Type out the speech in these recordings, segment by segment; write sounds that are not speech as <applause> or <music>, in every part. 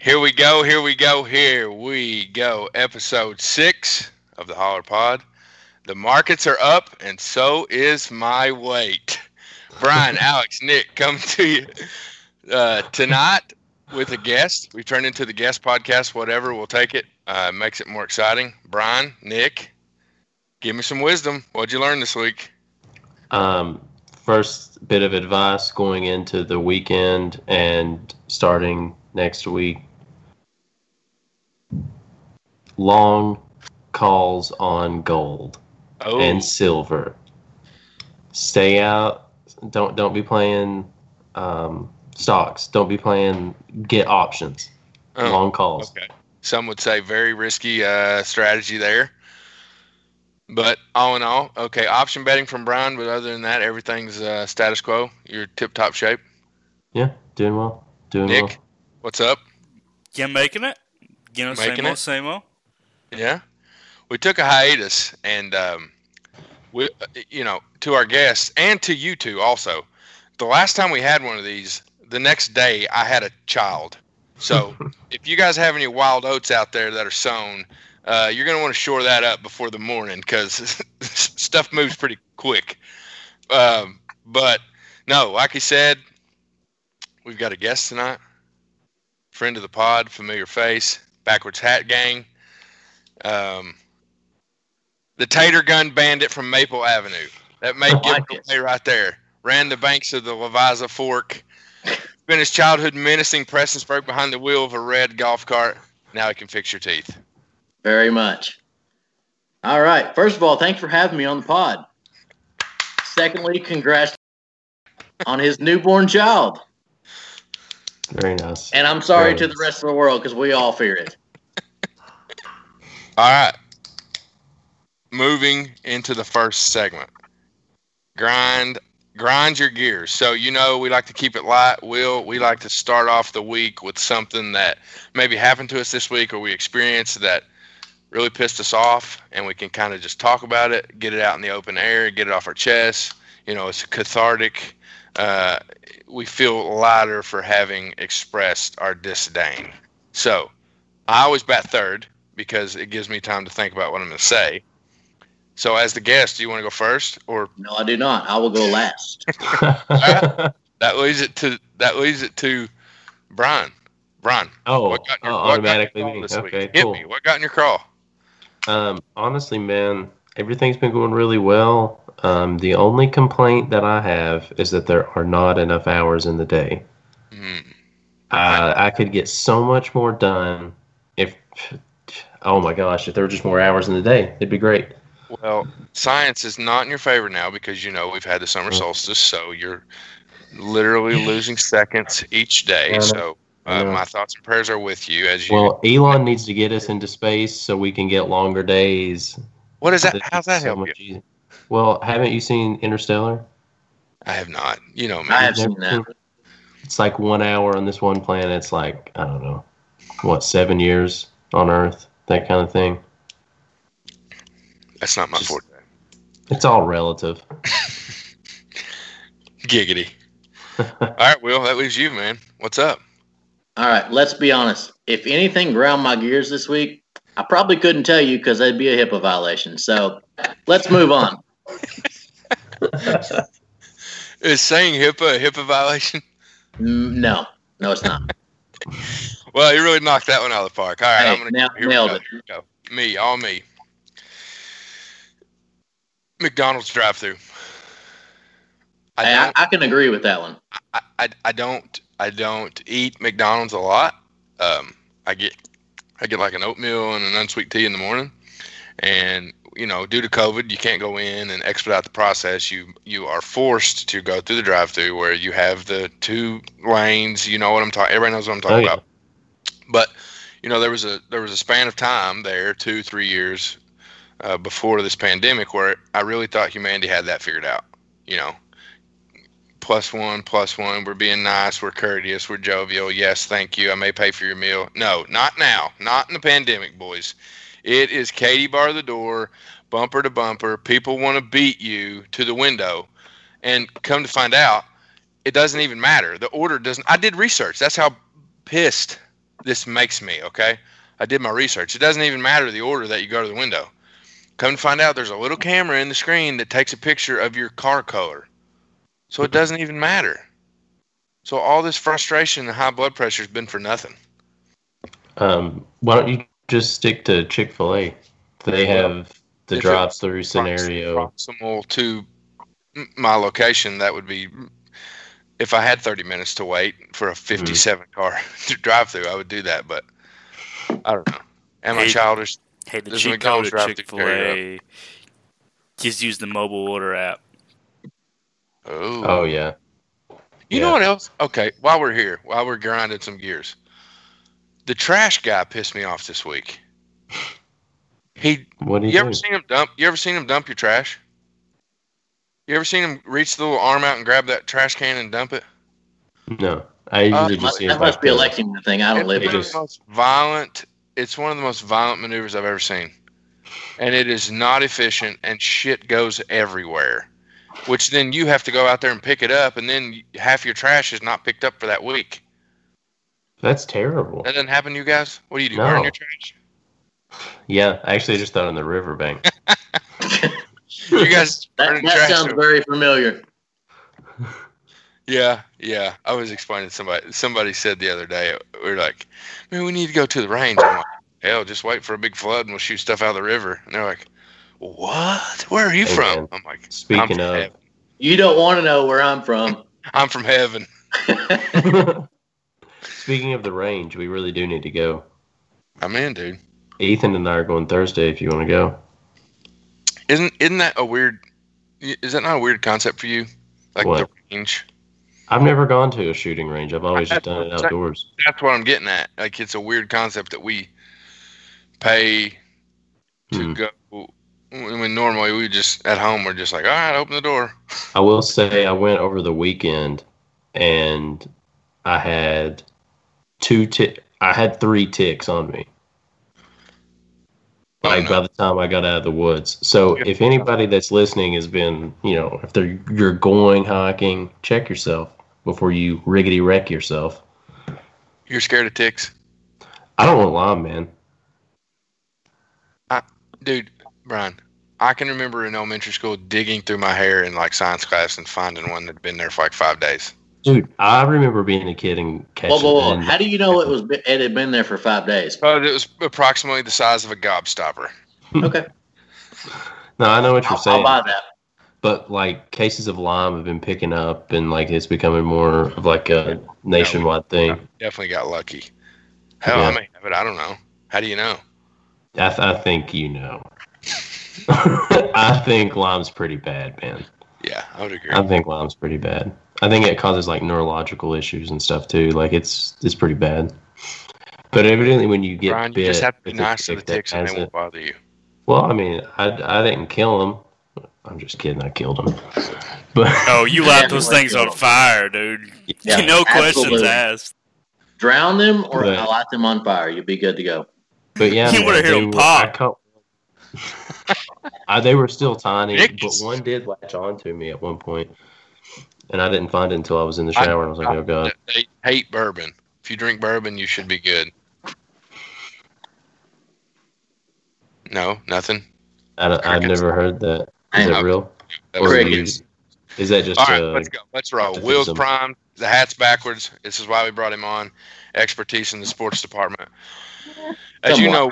Here we go, here we go, here we go. Episode six of the Holler Pod. The markets are up, and so is my weight. Brian, <laughs> Alex, Nick, coming <laughs> to you uh, tonight with a guest. We turned into the guest podcast, whatever, we'll take it. Uh, makes it more exciting. Brian, Nick, give me some wisdom. What'd you learn this week? Um, first bit of advice going into the weekend and starting next week long calls on gold Oh, and silver. Stay out. Don't don't be playing um, stocks. Don't be playing get options. oh, long calls. Okay. Some would say very risky uh, strategy there. But all in all, okay, option betting from Brian, but other than that, everything's uh, status quo. You're tip top shape. Yeah, doing well. Doing well. Nick, well. what's up? You making it? You know, Making same old, it? same old. Yeah, we took a hiatus, and um, we, you know, to our guests and to you two also. The last time we had one of these, the next day I had a child. So <laughs> if you guys have any wild oats out there that are sown, uh, you're gonna want to shore that up before the morning because <laughs> stuff moves pretty quick. Um, but no, like he said, we've got a guest tonight, friend of the pod, familiar face, backwards hat gang. Um, the Tater Gun Bandit from Maple Avenue. That may I give it it. away right there. Ran the banks of the Levisa Fork. Spent his childhood menacing Prestonsburg behind the wheel of a red golf cart. Now he can fix your teeth. Very much. All right. First of all, thanks for having me on the pod. Secondly, congrats on his newborn child. Very nice. And I'm sorry Very to the rest of the world because we all fear it. All right. Moving into the first segment. Grind grind your gears. So you know we like to keep it light. Will we like to start off the week with something that maybe happened to us this week or we experienced that really pissed us off and we can kind of just talk about it, get it out in the open air, get it off our chest. You know, it's cathartic. Uh, we feel lighter for having expressed our disdain. So I always bat third because it gives me time to think about what I'm going to say. So, as the guest, do you want to go first, or No, I do not. I will go <laughs> last. <laughs> that leaves it to that leaves it to Brian? Brian, oh, what got in your, oh, what got in your automatically craw me. this Okay, week? Hit me. What got in your craw? Um, honestly, man, everything's been going really well. Um, the only complaint that I have is that there are not enough hours in the day. Hmm. Uh, I could get so much more done if, oh my gosh, if there were just more hours in the day, it'd be great. Well, science is not in your favor now because you know we've had the summer Mm. solstice, so you're literally losing seconds each day. I. So, uh, know. my thoughts and prayers are with you as you. Well, Elon needs to get us into space so we can get longer days. what is that? It's How's that so help you? much easier. Well, haven't you seen Interstellar? I have not. You know me. I have seen that. It's like one hour on this one planet. It's like I don't know, what seven years on Earth, that kind of thing. That's not my Just- forte. It's all relative. <laughs> Giggity. All right, Will, that leaves you, man. What's up? All right. Let's be honest. If anything ground my gears this week, I probably couldn't tell you because that'd be a HIPAA violation. So let's move on. <laughs> <laughs> Is saying HIPAA a HIPAA violation? Mm, No, no, it's not. Well, you really knocked that one out of the park. All right, Hey, I'm gonna nail- here we nailed go, it. Here we go. Me, all me. McDonald's drive-through. I Hey, I. I can agree with that one. I, I, I don't. I don't eat McDonald's a lot. Um, I get I get like an oatmeal and an unsweet tea in the morning, and you know, due to COVID, you can't go in and expedite the process. You you are forced to go through the drive-through where you have the two lanes. You know what I'm talking. Everybody knows what I'm talking Oh, yeah. about. But you know, there was a there was a span of time there, two three years uh, before this pandemic, where I really thought humanity had that figured out. You know, plus one, plus one. We're being nice. We're courteous. We're jovial. Yes, thank you. I may pay for your meal. No, not now. Not in the pandemic, boys. It is Katie bar the door, bumper to bumper. People want to beat you to the window, and come to find out, it doesn't even matter. The order doesn't. I did research. That's how pissed this makes me okay. I did my research. It doesn't even matter the order that you go to the window. Come to find out, there's a little camera in the screen that takes a picture of your car color, so it doesn't even matter. So all this frustration and high blood pressure has been for nothing. Um, why don't you just stick to Chick Fil A? They have the If drive-through scenario. proximal to my location, that would be if I had 30 minutes to wait for a mm-hmm. 57 car <laughs> drive through, I would do that. But I don't know. Am I Hey. childish? Hey, the cheat code at Chick Fil A. Just use the mobile order app. Oh, Oh yeah, you know what else? Okay, while we're here, while we're grinding some gears, the trash guy pissed me off this week. He what do you, You ever seen him dump? You ever seen him dump your trash? You ever seen him reach the little arm out and grab that trash can and dump it? No, I usually Uh, just Must- see that it must like be a the- Lexington thing. I don't live it's it one of just- the most violent. It's one of the most violent maneuvers I've ever seen, and it is not efficient, and shit goes everywhere. Which then you have to go out there and pick it up, and then half your trash is not picked up for that week. That's terrible. That doesn't happen to you guys. What do you do? No. Burn your trash? Yeah, I actually just thought in the riverbank. <laughs> You guys <laughs> That, that trash? sounds very familiar. Yeah, yeah. I was explaining to somebody. Somebody said the other day, we are like, man, we need to go to the range. I'm like, hell, just wait for a big flood and we'll shoot stuff out of the river. And they're like, what? Where are you Hey, from? man. I'm like, I'm Speaking from of, heaven. You don't want to know where I'm from. <laughs> I'm from heaven. <laughs> speaking of the range, we really do need to go. I'm in, dude. Ethan and I are going Thursday. If you want to go, Isn't isn't that a weird? Is that not a weird concept for you? Like What? the range. I've never gone to a shooting range. I've always just done it outdoors. That's what I'm getting at. Like it's a weird concept that we pay to Hmm. go. When normally we just at home we're just like, all right, open the door. <laughs> I will say I went over the weekend and I had two tick. I had three ticks on me. Oh, Like no. by the time I got out of the woods. So Yeah. if anybody that's listening has been, you know, if they're you're going hiking, check yourself before you riggedy wreck yourself. You're scared of ticks, I don't want to lie, man. dude. Brian, I can remember in elementary school digging through my hair in like science class and finding one that'd been there for like five days. Dude, I remember being a kid and Whoa, catching. whoa, whoa! and- How do you know it was it had been there for five days? But it was approximately the size of a gobstopper. <laughs> Okay, no, I know what you're I'll, saying. I'll buy that. but like cases of Lyme have been picking up, and like it's becoming more of like a nationwide thing. Definitely got lucky. Hell, Yeah. I may have it. I don't know. How do you know? I, th- I think you know. <laughs> <laughs> I think Lyme's pretty bad, man. Yeah, I would agree. I think Lyme's pretty bad. I think it causes like neurological issues and stuff too. Like it's it's pretty bad. But evidently, when you get Brian, bit, you just have to be nice to the ticks, and they won't bother you. Well, I mean, I, I didn't kill him. I'm just kidding. I killed him. <laughs> But Oh, you light those everyone things killed on 'em. fire, dude. Yeah, <laughs> no questions asked. Drown them or Right. light them on fire. You'll be good to go. But yeah, <laughs> You man, would've hit they 'em pop. I caught- I, they were still tiny, Ridiculous. but one did latch on to me at one point, and I didn't find it until I was in the I- shower, and I was like, "Oh god." They hate bourbon. If you drink bourbon, you should be good. No, nothing. I, have never heard that. Is Hang that real? That Or was is Crickets. it- Is that just All right, uh, let's go. Let's roll. Will's Wheels primed. The hat's backwards. This is why we brought him on. Expertise in the sports department. As you Somewhat. know,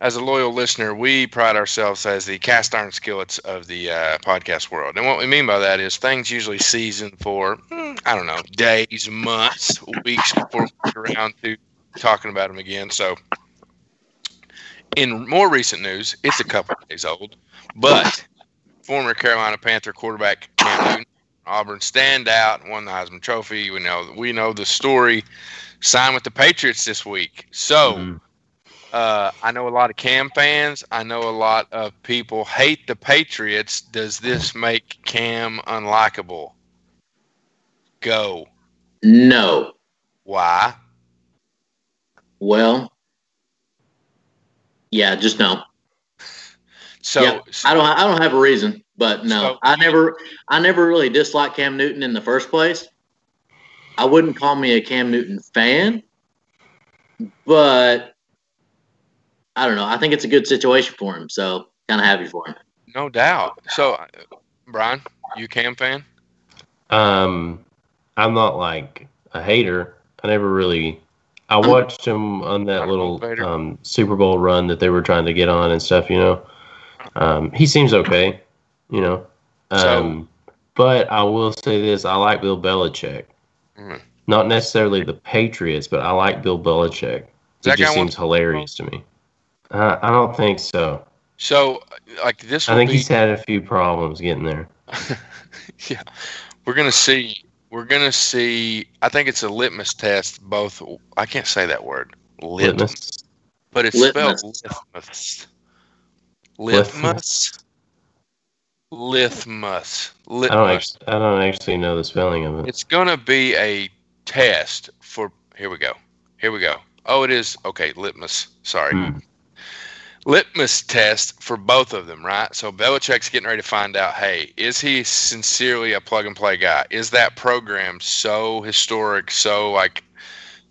as a loyal listener, we pride ourselves as the cast iron skillets of the uh, podcast world. And what we mean by that is things usually season for, hmm, I don't know, days, months, weeks before we get around to talking about them again. So, in more recent news, it's a couple days old, but former Carolina Panther quarterback Cam Newton, Auburn standout, won the Heisman Trophy. We know we know the story. Signed with the Patriots this week. So mhm. Uh, I know a lot of Cam fans. I know a lot of people hate the Patriots. Does this make Cam unlikable? Go. No. Why? Well, yeah, just no. So, Yeah, I don't. I don't have a reason, but no, So- I never. I never really disliked Cam Newton in the first place. I wouldn't call me a Cam Newton fan, but I don't know. I think it's a good situation for him. So kind of happy for him. No doubt. So, uh, Brian, you Cam fan? Um, I'm not like a hater. I never really. I watched him on that little um, Super Bowl run that they were trying to get on and stuff. You know, um, he seems okay. You know, So- um, but I will say this: I like Bill Belichick. Mhm. Not necessarily the Patriots, but I like Bill Belichick. Does He that guy just seems hilarious to me. Uh, I don't think so. So, like this I think be. he's had a few problems getting there. <laughs> yeah, we're gonna see. We're gonna see. I think it's a litmus test. Both. I can't say that word. Litmus, Litmus. but it's Litmus. spelled litmus. Litmus. Litmus. Litmus. I don't Litmus. actually, I don't actually know the spelling of it. It's gonna be a test for. Here we go. Here we go. Oh, it is. Okay, litmus. Sorry. Hmm. Litmus test for both of them, right? So Belichick's getting ready to find out, hey, is he sincerely a plug and play guy? Is that program so historic, so like,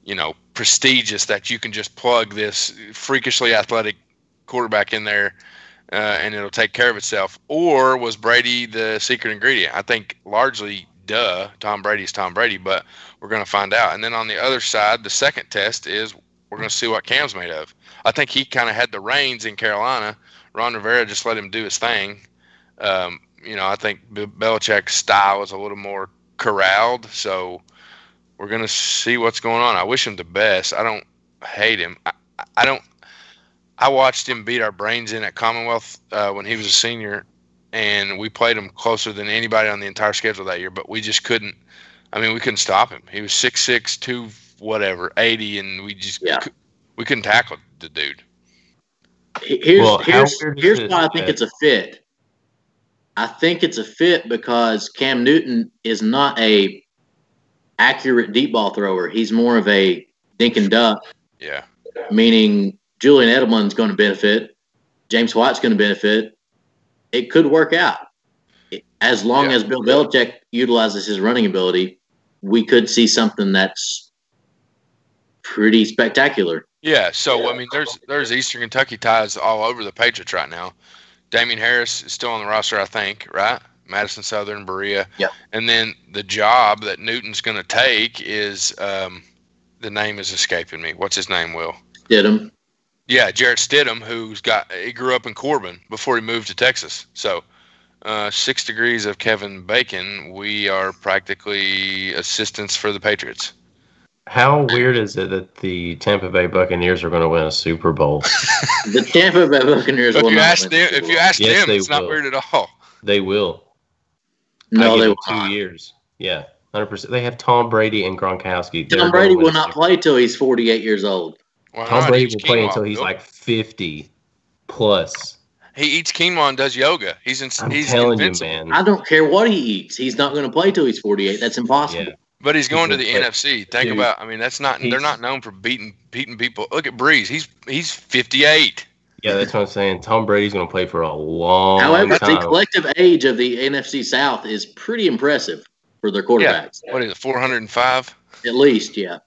you know, prestigious that you can just plug this freakishly athletic quarterback in there uh, and it'll take care of itself? Or was Brady the secret ingredient? I think largely, duh, Tom Brady's Tom Brady, but we're going to find out. And then on the other side, the second test is we're going to see what Cam's made of. I think he kind of had the reins in Carolina. Ron Rivera just let him do his thing. Um, you know, I think Belichick's style is a little more corralled. So we're going to see what's going on. I wish him the best. I don't hate him. I, I don't. I watched him beat our brains in at Commonwealth uh, when he was a senior, and we played him closer than anybody on the entire schedule that year. But we just couldn't. I mean, we couldn't stop him. He was six six two whatever eighty, and we just Yeah. we couldn't tackle the dude. Here's Well, here's here's it why I think that- it's a fit. I think it's a fit because Cam Newton is not a accurate deep ball thrower. He's more of a dink and duck, Yeah, meaning Julian Edelman's going to benefit, James White's going to benefit. It could work out as long Yeah. as Bill Belichick utilizes his running ability. We could see something that's pretty spectacular. Yeah. So I mean, there's there's Eastern Kentucky ties all over the Patriots right now. Damien Harris is still on the roster, I think, right? Madison Southern, Berea. Yep. And then the job that Newton's going to take is um, the name is escaping me. What's his name? Will. Did him? Yeah, Jarrett Stidham, who's got he grew up in Corbin before he moved to Texas. So, uh, six degrees of Kevin Bacon, we are practically assistants for the Patriots. How weird is it that the Tampa Bay Buccaneers are going to win a Super Bowl? <laughs> The Tampa Bay Buccaneers If will you not ask win them, the Super if you Bowl. ask Yes, them, they it's not weird at all. They will. No, they them will two not. years. Yeah, hundred percent. They have Tom Brady and Gronkowski. They're Tom Brady will not play till he's 48 years old. Why Tom not? Brady will play until he's Bill. like fifty plus. he eats quinoa and does yoga. He's in, I'm he's telling you, man. I don't care what he eats. He's not going to play till he's 48. That's impossible. Yeah, But he's going to the But, NFC. Think dude, about. I mean, that's not. They're not known for beating beating people. Look at Brees. He's he's 58. yeah, that's what I'm saying. Tom Brady's going to play for a long time. However, the collective age of the NFC South is pretty impressive for their quarterbacks. What is it? 405. At least, yeah.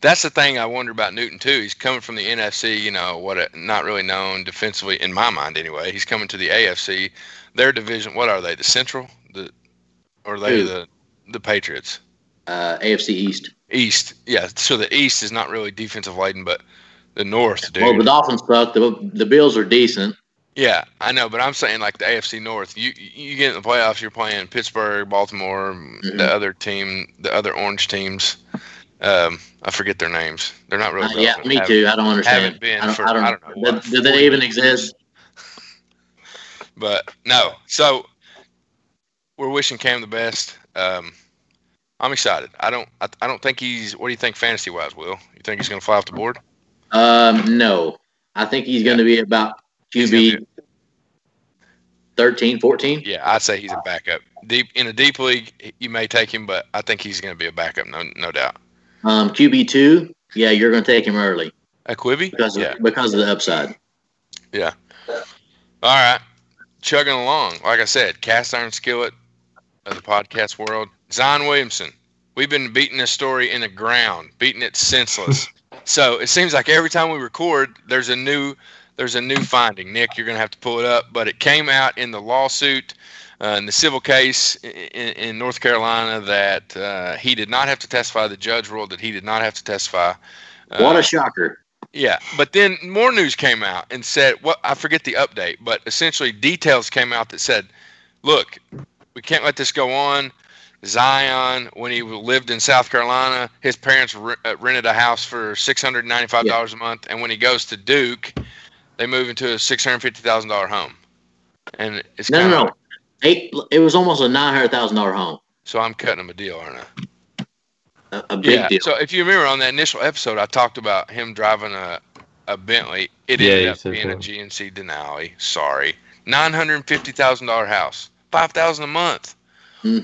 That's the thing I wonder about Newton too. He's coming from the NFC, you know, what a, not really known defensively in my mind anyway. He's coming to the AFC. Their division, what are they? The Central, the or are they Who? the the Patriots Uh, AFC East. East? Yeah. So the East is not really defensive laden, but the North, dude. Well, the Dolphins suck. The, the Bills are decent. yeah, I know, but I'm saying like the AFC North. You you get in the playoffs, you're playing Pittsburgh, Baltimore, Mhm. the other team, the other orange teams. Um, I forget their names. They're not really. Uh, yeah, me Haven't- too. I don't understand. haven't been I don't, for- I don't, I don't know, Do- do they even years? exist? But no, so we're wishing Cam the best. Um, I'm excited. I don't. I, I don't think he's. What do you think, fantasy wise, Will? You think he's going to fly off the board? Um, no. I think he's going to be about QB 13, 14. Yeah, I'd say he's a backup. Deep in a deep league, you may take him, but I think he's going to be a backup, no, no doubt. Um, QB two, yeah, you're going to take him early A Quibi? because Yeah. of, because of the upside. Yeah. All right, chugging along. Like I said, cast iron skillet of the podcast world. Zion Williamson. We've been beating this story in the ground, beating it senseless. <laughs> So it seems like every time we record, there's a new there's a new finding. Nick, you're gonna have to pull it up, but it came out in the lawsuit. Uh, in the civil case in, in North Carolina, that uh, he did not have to testify. The judge ruled that he did not have to testify. What Uh, a shocker! yeah, but then more news came out and said, "What I forget the update, but essentially details came out that said, look, we can't let this go on. Zion, when he lived in South Carolina, his parents re- uh, rented a house for six hundred ninety-five dollars a month, and when he goes to Duke, they move into a six hundred fifty thousand dollar home, and it's No, kinda no, no. Eight. It was almost a nine hundred thousand dollar home. So I'm cutting him a deal, aren't I? A, a big yeah. deal. So if you remember on that initial episode, I talked about him driving a, a Bentley. It Yeah, ended up said being a that. GMC Denali. Sorry, nine hundred fifty thousand dollar house, five thousand a month. <laughs>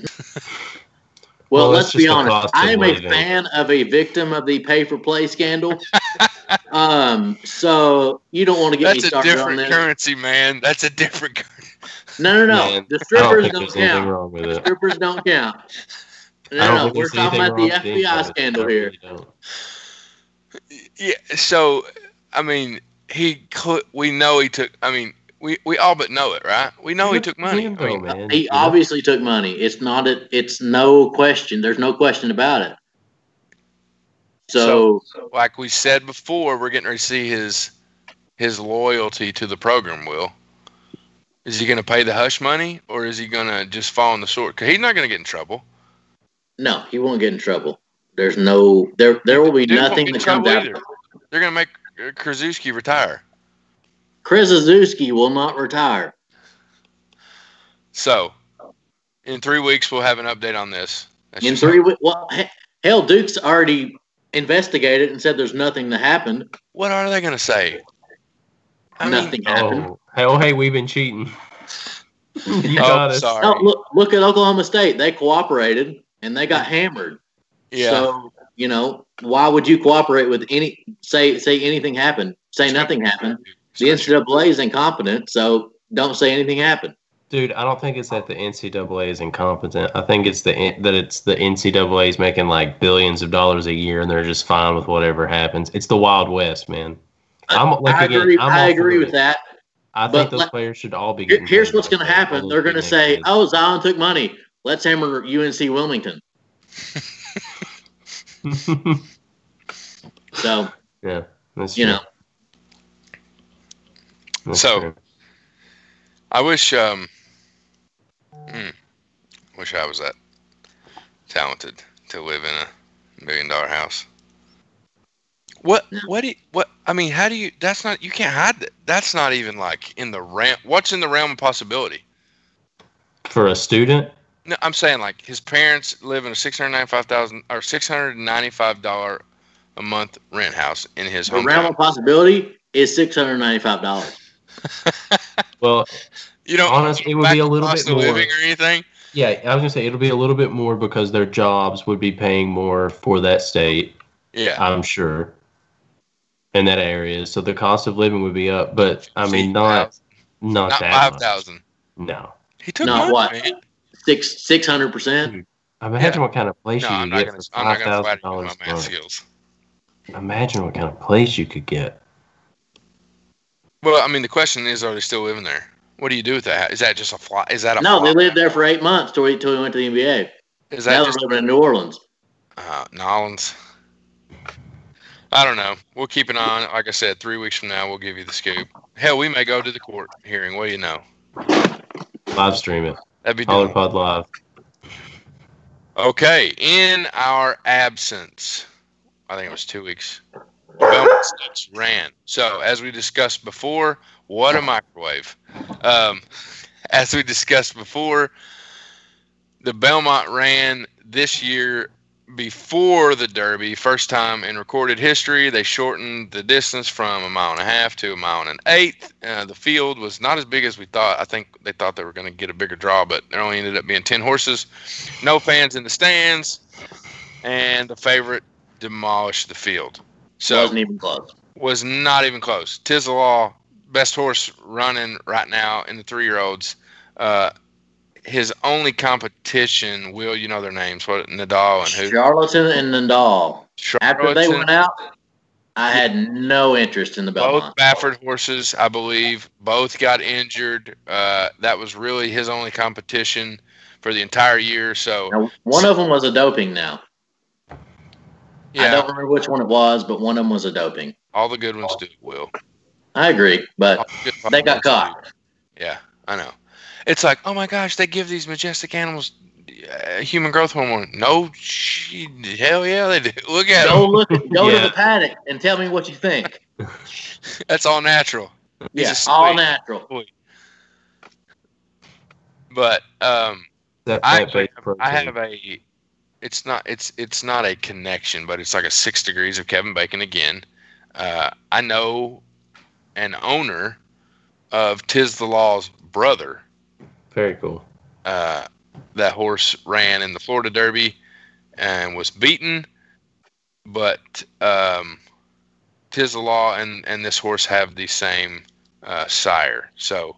Well, Well, let's be honest. I am a living. fan of a victim of the pay for play scandal. <laughs> um, so you don't want to get That's a started on different currency, man. That's a different. <laughs> Cur- No, no, no. Man, the I don't strippers don't, count. wrong with it. Strippers don't count. I No, don't no, we're talking about the wrong with any FBI of scandal here. really don't. yeah. So, I mean, he. Cl- we know he took. I mean, we we all but know it, right? We know he Good took money. for him, I mean, man. He You obviously took money. It's not a, It's no question. There's no question about it. So, like we said before, we're getting ready to see his his loyalty to the program. Will is he going to pay the hush money, or is he going to just fall on the sword? Because he's not going to get in trouble. no, he won't get in trouble. There's no. There. There will be Dude nothing get in that comes out. They're going to make uh, Krzyzewski retire. Krzyzewski will not retire. So, in three weeks, we'll have an update on this. That's In three weeks. Well, he- hell, Duke's already investigated and said there's nothing that happened. What are they going to say? I mean, nothing oh, happened. Oh, hey, oh, hey, we've been cheating. <laughs> you Oh, got us. sorry. No, look, look at Oklahoma State. They cooperated and they got hammered. yeah. So you know, why would you cooperate with any say say anything happened? Say nothing happened. The NCAA is incompetent, so don't say anything happened. Dude, I don't think it's that the NCAA is incompetent. I think it's the that it's the NCAA is making like billions of dollars a year and they're just fine with whatever happens. It's the Wild West, man. I'm like I again, agree. I'm I agree with it. that. I think those players should all be here's what's going to like that. All happen. They're going to say, kids. "Oh, Zion took money. Let's hammer UNC Wilmington." <laughs> So yeah, that's you true. know, That's So- I wish, um, hmm, wish I was that talented to live in a million dollar house. What? What do you? What? I mean, how do you? That's not. You can't hide that. That's not even like in the realm. What's in the realm of possibility? for a student, No, I'm saying like his parents live in a six hundred ninety-five thousand or six hundred ninety-five dollar a month rent house in his home. the realm of possibility is six hundred ninety-five dollars. <laughs> well, You know, honestly, it would be a little bit more. living or anything. yeah, I was gonna say it'll be a little bit more because their jobs would be paying more for that state. Yeah, I'm sure, in that area. So the cost of living would be up, but I mean, not not, not that five much. thousand. No, He took Not money, what? man. Six six hundred percent. imagine what kind of place No, you I'm could get gonna. for I'm not five gonna thousand flatter you dollars a month. skills. Imagine what kind of place you could get. Well, I mean, the question is, are they still living there? What do you do with that? Is that just a fly? Is that a No, fly? they lived there for eight months till he, till he went to the NBA. Is that they're just living in New Orleans. uh, Nolans? I don't know. We'll keep an eye on it. Like I said, three weeks from now, we'll give you the scoop. Hell, we may go to the court hearing. What do you know? Live stream it. That'd be doing. HollerPod Live. Okay, in our absence, I think it was two weeks. Belmont Stakes ran. So, as we discussed before, what a microwave. Um, as we discussed before, the Belmont ran this year before the Derby, first time in recorded history. They shortened the distance from a mile and a half to a mile and an eighth. Uh, the field was not as big as we thought. I think they thought they were going to get a bigger draw, but there only ended up being 10 horses. No fans in the stands, and the favorite demolished the field. So Wasn't even close. was not even close. Tiz the Law, best horse running right now in the three year olds. Uh, his only competition, Will, you know their names, what Nadal and who? Charlatan and Nadal. After they went out, I had no interest in the Belmont. Both. Baffert horses, I believe, both got injured. Uh, that was really his only competition for the entire year. So Now, one of them was a doping. Now yeah, I don't remember which one it was, but one of them was a doping. all the good ones do. Will I agree, but the they got ones do. caught. Yeah, I know. It's like, oh my gosh, they give these majestic animals uh, human growth hormone. No, she, hell yeah, they do. <laughs> Look at Go them. look, go to the paddock and tell me what you think. <laughs> That's all natural. He's Yeah, a all sweet- natural. But um, That I have. I have a. It's not. It's it's not a connection, but it's like a six degrees of Kevin Bacon again. Uh, I know an owner of Tiz the Law's brother. Very cool. Uh, that horse ran in the Florida Derby and was beaten, but um, Tiz the Law and and this horse have the same uh, sire. So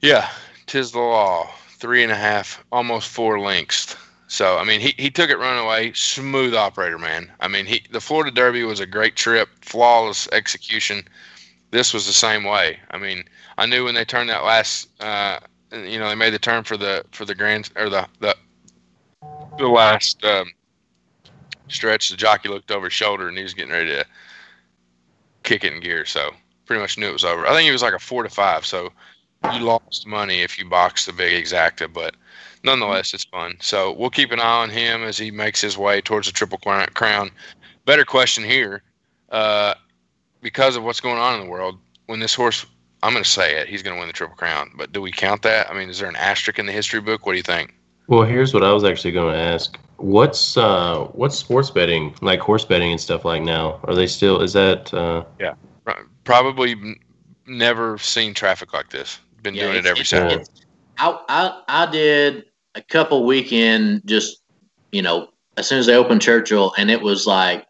yeah, Tiz the Law, three and a half, almost four lengths. So I mean, he, he took it running away, smooth operator, man. I mean, he the Florida Derby was a great trip, flawless execution. This was the same way. I mean, I knew when they turned that last, uh, you know, they made the turn for the for the grand or the the the last um, stretch. The jockey looked over his shoulder and he was getting ready to kick it in gear. So pretty much knew it was over. I think it was like a four to five. So you lost money if you boxed the big exacta, but nonetheless, it's fun. So we'll keep an eye on him as he makes his way towards the Triple Crown- Crown. Better question here, uh, because of what's going on in the world. When this horse, I'm going to say it, he's going to win the Triple Crown. But do we count that? I mean, is there an asterisk in the history book? What do you think? Well, here's what I was actually going to ask. What's uh what's sports betting like horse betting and stuff like now? Are they still? Is that uh Pro- Probably n- never seen traffic like this. Been Yeah, doing it every it's- Saturday. it's- I, I I did a couple weekend just you know as soon as they opened Churchill and it was like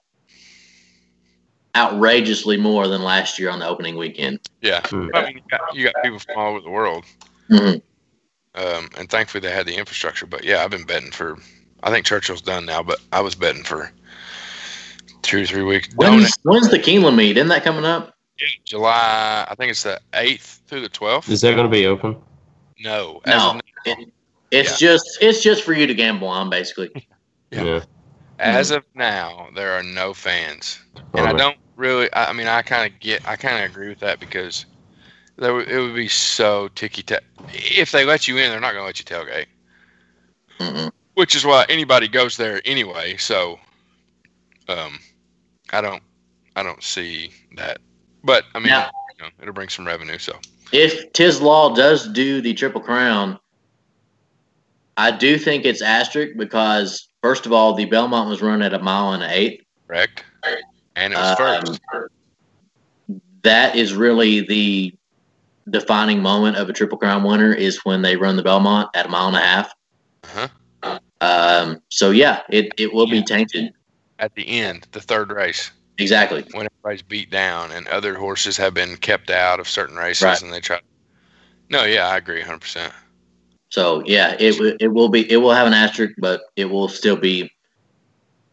outrageously more than last year on the opening weekend. Yeah. Hmm. I mean, you got, you got people from all over the world. Mhm. Um, and thankfully they had the infrastructure. But yeah, I've been betting for. I think Churchill's done now, but I was betting for two or three weeks. When's when's the Keeneland meet? Isn't that coming up? July. I think it's the eighth through the twelfth. is that going to be open? No, as No, of, now, it, it's just it's just for you to gamble on, basically. <laughs> Yeah. Yeah. as of now, there are no fans, and I don't really. I, I mean, I kind of get. I kind of agree with that because there would- it would be so ticky tack. If they let you in, they're not going to let you tailgate. Mm-mm. which is why anybody goes there anyway. So, um, I don't, I don't see that. But I mean, Now- you know, it'll bring some revenue. So If Tiz Law does do the Triple Crown, I do think it's asterisk because first of all, the Belmont was run at a mile and an eighth. correct, and it was Um, first. that is really the defining moment of a Triple Crown winner is when they run the Belmont at a mile and a half. Uh-huh. Um, so yeah, it, it will be tainted. At the end, the third race, Exactly. when everybody's beat down and other horses have been kept out of certain races, Right. and they try. No, yeah, I agree, hundred percent. So yeah, it it will be it will have an asterisk, but it will still be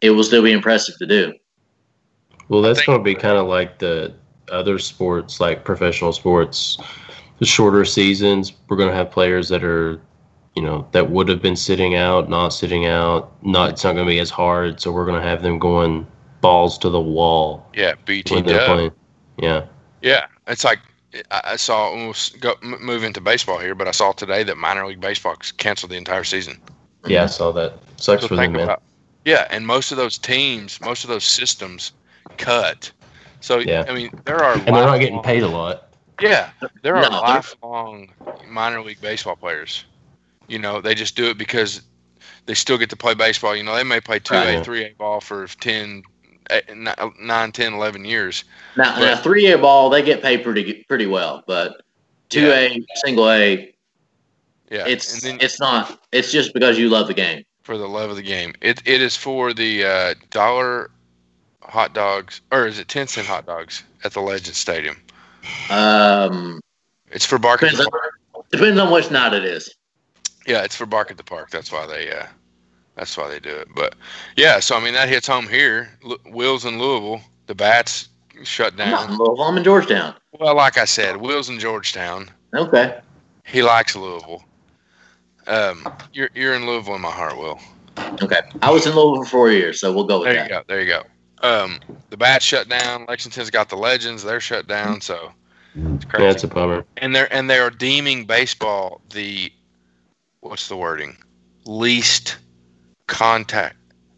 it will still be impressive to do. Well, that's think- going to be kind of like the other sports, like professional sports. The shorter seasons, we're going to have players that are, you know, that would have been sitting out, not sitting out. Not it's not going to be as hard, so we're going to have them going balls to the wall Yeah, BT when they're Dub. playing. Yeah, Yeah, it's like I I saw almost go move into baseball here, but I saw today that minor league baseball canceled the entire season. yeah, I saw that. Sucks So for them, think man. about yeah, and most of those teams, most of those systems, cut. So Yeah. I mean, there are and they're not getting paid a lot. Yeah, there are No, lifelong minor league baseball players. You know, they just do it because they still get to play baseball. You know, they may play two A, three A ball for 10, eh, 9, 10, 11 years. Now, But- A ball they get paid pretty pretty well, but two A single A Yeah, it's then it's not it's just because you love the game. for the love of the game. It it is for the uh, dollar hot dogs, or is it ten cent hot dogs at the Legend Stadium? Um, It's for Bark at depends the on, Park. depends on which night it is. Yeah, it's for Bark at the Park. That's why they uh, that's why they do it. But yeah, so I mean that hits home here. Lu- Wills in Louisville, The bats shut I'm not in down. Louisville. I'm in Georgetown. Well, like I said, Will's in Georgetown. Okay. He likes Louisville. Um, you're you're in Louisville in my heart, Will. Okay. I was in Louisville for four years, so we'll go with There that. you go. There you go. Um, the bats shut down. Lexington's got the Legends. They're shut down. So it's crazy. That's a bummer. and they're and they are deeming baseball the what's the wording least contact.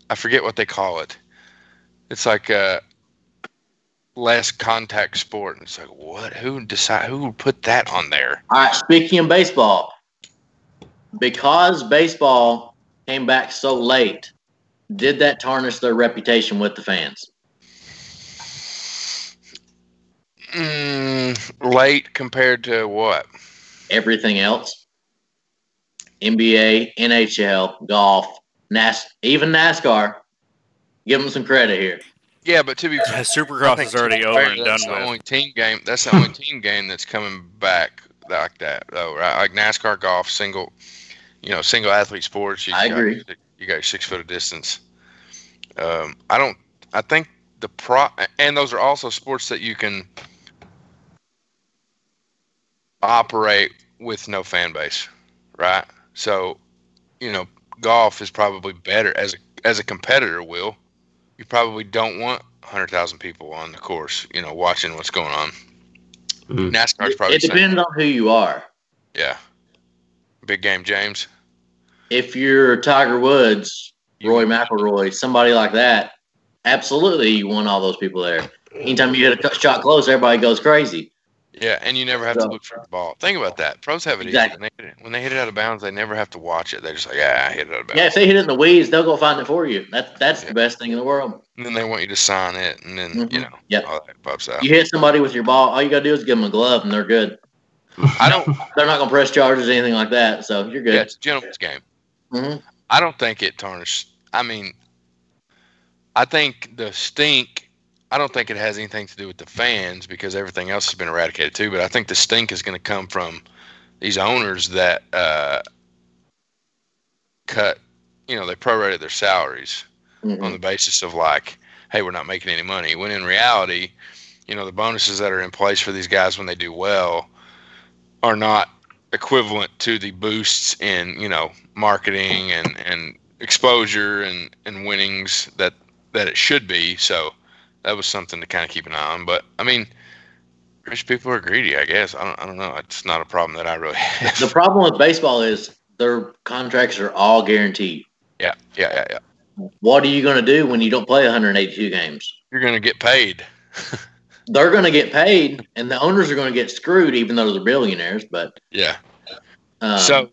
I forget what they call it. It's like a less contact sport. And it's like what who decide who put that on there? All right. Speaking of baseball, because baseball came back so late, did that tarnish their reputation with the fans? mm, late compared to what? Everything else, NBA, NHL, golf, NAS, even NASCAR. Give them some credit here. yeah but to be Yeah, Supercross is already over and done that's the with. only team game that's the only team game that's coming back like that though right like nascar golf single you know single athlete sports you I got, agree. you got your six foot of distance um i don't i think the pro and those are also sports that you can operate with no fan base right so you know golf is probably better as a as a competitor will you probably don't want 100,000 people on the course, you know, watching what's going on. Mhm. NASCAR's probably It the same. depends on who you are. Yeah. Big game, James. If you're Tiger Woods, Roy McIlroy, somebody like that, absolutely you want all those people there. Anytime you hit a shot close, everybody goes crazy. Yeah, and you never have to look for the ball. Think about that. Pros have it Exactly. easy. When they, hit it, when they hit it out of bounds, they never have to watch it. They're just like, yeah, I hit it out of bounds. Yeah, if they hit it in the weeds, they'll go find it for you. That's that's Yeah. the best thing in the world. And then they want you to sign it, and then, you Mhm. know, Yep. all that pops out. You hit somebody with your ball, all you gotta do is give them a glove, and they're good. I don't, <laughs> They're not gonna press charges or anything like that, so you're yeah, good. it's a gentleman's game. Mhm. I don't think it tarnished. I mean, I think the stink. I don't think it has anything to do with the fans because everything else has been eradicated too. But I think the stink is going to come from these owners that uh, cut. You know, they prorated their salaries Mhm. on the basis of like, hey, we're not making any money. When in reality, you know, the bonuses that are in place for these guys when they do well are not equivalent to the boosts in, you know, marketing and, and exposure and, and winnings that, that it should be. So that was something to kind of keep an eye on. But I mean, rich people are greedy, I guess. I don't, I don't know. It's not a problem that I really <laughs> have. The problem with baseball is their contracts are all guaranteed. yeah, yeah, yeah, yeah. What are you gonna do when you don't play 182 games? You're going to get paid. <laughs> They're gonna get paid, and the owners are gonna get screwed, even though they're billionaires. But Yeah. um, so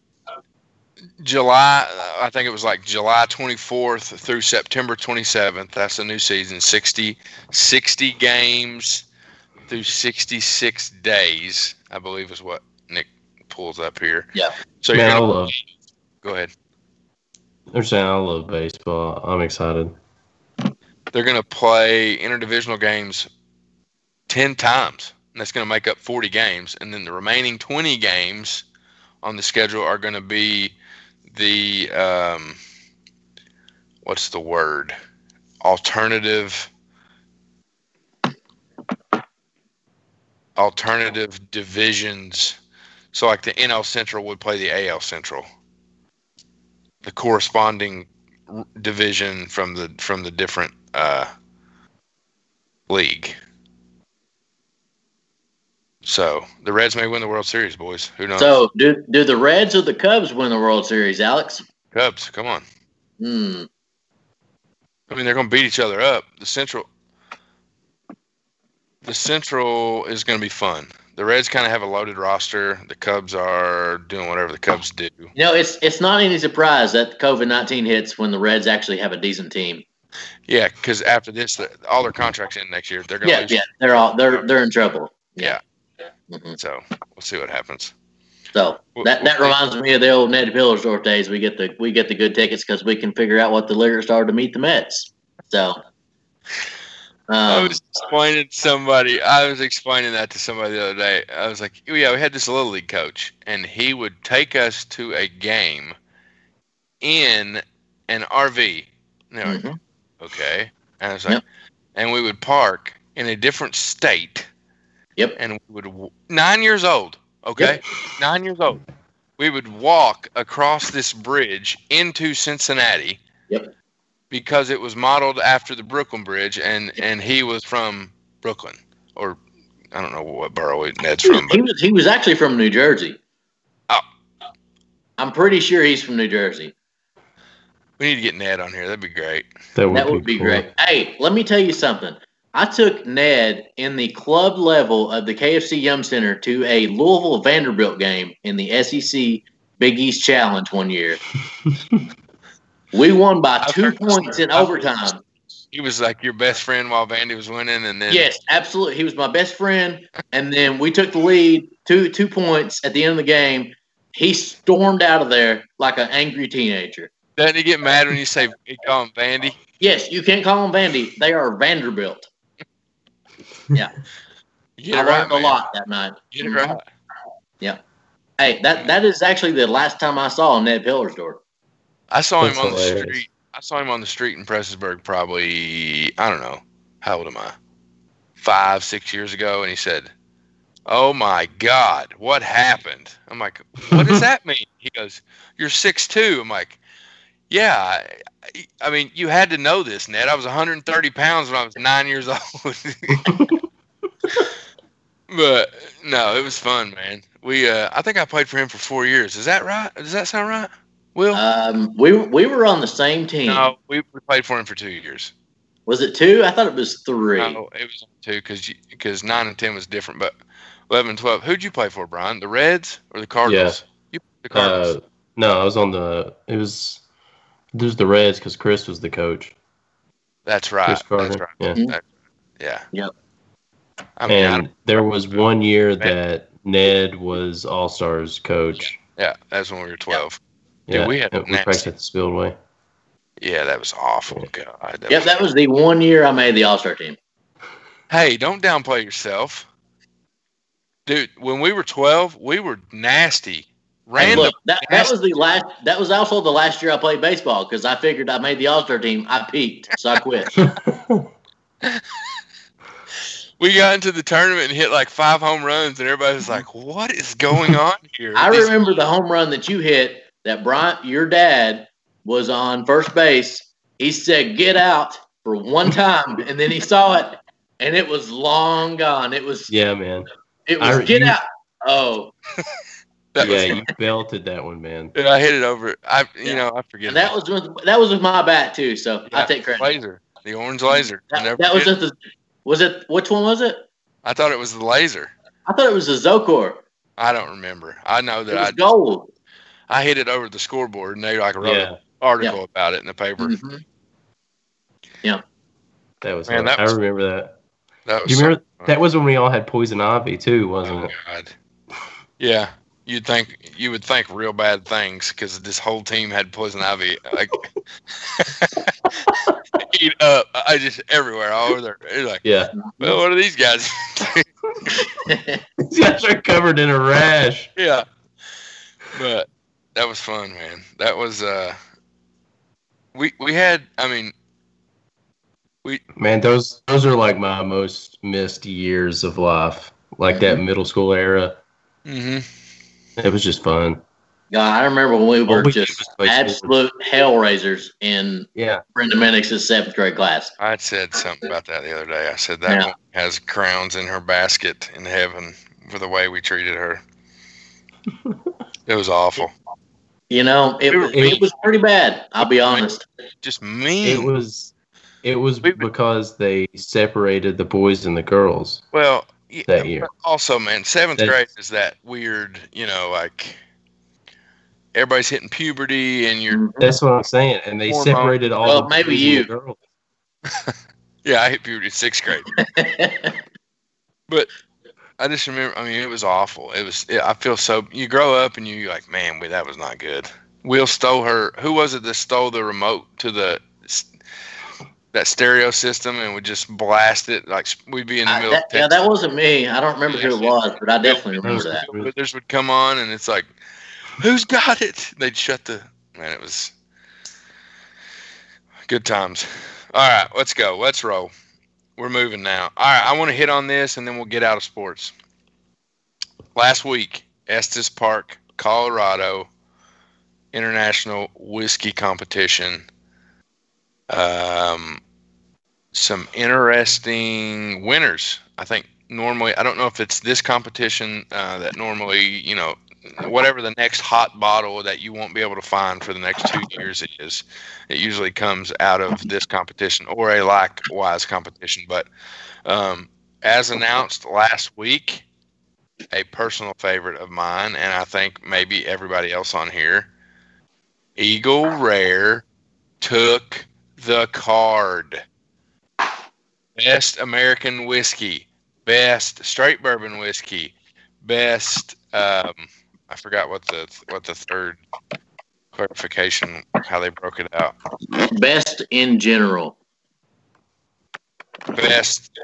July, I think it was like July 24th through September 27th. That's the new season. 60, 60 games through 66 days, I believe is what Nick pulls up here. Yeah. So you're Man, gonna love. go ahead. They're saying I love baseball. I'm excited. They're going to play interdivisional games 10 times. And that's going to make up 40 games. And then the remaining 20 games on the schedule are going to be the, um, what's the word? Alternative. Alternative divisions. So, like the NL Central would play the AL Central. The corresponding division from the from the different uh, league. So the Reds may win the World Series, boys. Who knows? so do do the Reds or the Cubs win the World Series, Alex? Cubs, come on. Hmm. I mean, they're going to beat each other up. The Central, the Central is going to be fun. The Reds kind of have a loaded roster. The Cubs are doing whatever the Cubs do. You know, it's it's not any surprise that COVID nineteen hits when the Reds actually have a decent team. Yeah, because after this, all their contracts in next year. They're going to Yeah, lose. yeah, they're all they're they're in trouble. Yeah. Mhm. So we'll see what happens. So that that reminds me of the old Ned Pillersdorf days. We get the we get the good tickets because we can figure out what the lyrics are to meet the Mets. So. I Um, was explaining to somebody. I was explaining that to somebody the other day. I was like, "Yeah, we had this little league coach, and he would take us to a game in an RV." And they're like. "Okay," and I was like, Yep. and we would park in a different state. Yep. And we would nine years old. Okay, nine years old. We would walk across this bridge into Cincinnati. Yep. Because it was modeled after the Brooklyn Bridge, and and he was from Brooklyn, or I don't know what borough Ned's He was, from. he was he was actually from New Jersey. Oh. I'm pretty sure he's from New Jersey. we need to get Ned on here. That'd be great. That would, That would be cool. great. Hey, let me tell you something. I took Ned in the club level of the KFC Yum Center to a Louisville Vanderbilt game in the SEC Big East Challenge one year. <laughs> we won by two points in. Overtime. He was like your best friend while Vandy was winning, and then Yes, absolutely. He was my best friend, and then we took the lead two two points at the end of the game. He stormed out of there like an angry teenager. doesn't he get mad when you say you call him Vandy? Yes, you can't call him Vandy. They are Vanderbilt. <laughs> You get I it right, learned a lot that night. Get it right. Hey, that that is actually the last time I saw Ned Pillersdorf. I saw him That's on the street. I saw him on the street in Prestonsburg probably I don't know how old am I? Five six years ago, and he said, "Oh my God, what happened?" I'm like, "What does <laughs> that mean?" He goes, "You're six two. I'm like, "Yeah." I, mean, you had to know this, Ned. I was 130 pounds when I was nine years old. <laughs> but no, it was fun, man. We, uh, I think I played for him for four years. Is that right? Does that sound right? Will? Um, we we were on the same team. no, we, we played for him for two years. Was it two? I thought it was three. No, it was two because because nine and ten was different. But 11 and 12. Who'd you play for, Brian? The Reds or the Cardinals? You the Cardinals. Uh, no, I was on the. It was. There's the Reds because Chris was the coach. That's right. Chris Carter. That's right. Yeah. Mhm. Yeah. Yep. I mean, I and there was one year that Ned was All Stars coach. yeah, that's when we were 12. Dude, Yeah, we had we practiced at the Spillway. Yeah, that was awful. God, that Yep, was- that was the one year I made the All Star team. Hey, don't downplay yourself. Dude, when we were 12, we were nasty. And Random. look, that, that was the last. That was also the last year I played baseball because I figured I made the All Star team. I peaked, so I quit. <laughs> we got into the tournament and hit like five home runs, and everybody was like, "What is going on here?" I These- remember the home run that you hit. That Bryant, your dad, was on first base. He said, "Get out" for one time, and then he saw it, and it was long gone. It was. yeah, man. It was I- get you- out. Oh, that yeah, you belted that one, man. Dude, I hit it over. I, you Yeah. know, I forget. and that was with, that was with my bat too. So I take credit. laser, the orange laser. I That, never that was forget. the. Was it which one was it? I thought it was the laser. I thought it was the Z-Core. I don't remember. I know It that was I gold. I hit it over the scoreboard, and they like wrote Yeah, an article about it in the paper. Mhm. that was. Man, that I was- remember that. That was Do you remember so- that was when we all had poison ivy too, wasn't Oh it? God. Yeah, you'd think you would think real bad things because this whole team had poison ivy. Like <laughs> eat up. I just everywhere all over there. You're like, Yeah, well, what are these guys? <laughs> <laughs> these guys are covered in a rash. yeah, but that was fun, man. That was uh, we we had. I mean, we Man, those those are like my most missed years of life. Like that middle school era. hmm It was just fun. God, I remember when we All were we just was absolute hell raisers in Yeah. Brenda Minnick's seventh grade class. I said something about that the other day. I said that Yeah. one has crowns in her basket in heaven for the way we treated her. <laughs> It was awful. You know, it, We it was pretty bad. I'll be honest. Just me. It was it was because they separated the boys and the girls well, yeah, that year. also, man, seventh That's- grade is that weird, you know, like everybody's hitting puberty and you're, mm-hmm. That's what I'm saying. And they Hormone. separated all Well, the maybe boys you. and girls. <laughs> yeah, I hit puberty in sixth grade. <laughs> But I just remember, I mean, it was awful. It was, yeah, I feel so, you grow up and you're like, man, we, that was not good. Will stole her, who was it that stole the remote to the, that stereo system and would just blast it? Like we'd be in the I- middle that, of yeah, that wasn't me. I don't remember who it was, but I definitely remember that. Bill Withers would come on, and it's like, "Who's got it?" They'd shut the man. It was good times. All right, let's go. Let's roll. we're moving now. All right, I want to hit on this, and then we'll get out of sports. Last week, Estes Park, Colorado, international whiskey competition. Um, some interesting winners. I think normally, I don't know if it's this competition uh, that normally, you know, whatever the next hot bottle that you won't be able to find for the next two years is. It usually comes out of this competition or a likewise competition. But um, as announced last week, a personal favorite of mine, and I think maybe everybody else on here, Eagle Rare took the card. Best American whiskey, best straight bourbon whiskey, best um, I forgot what the what the third clarification how they broke it out. Best in general. Best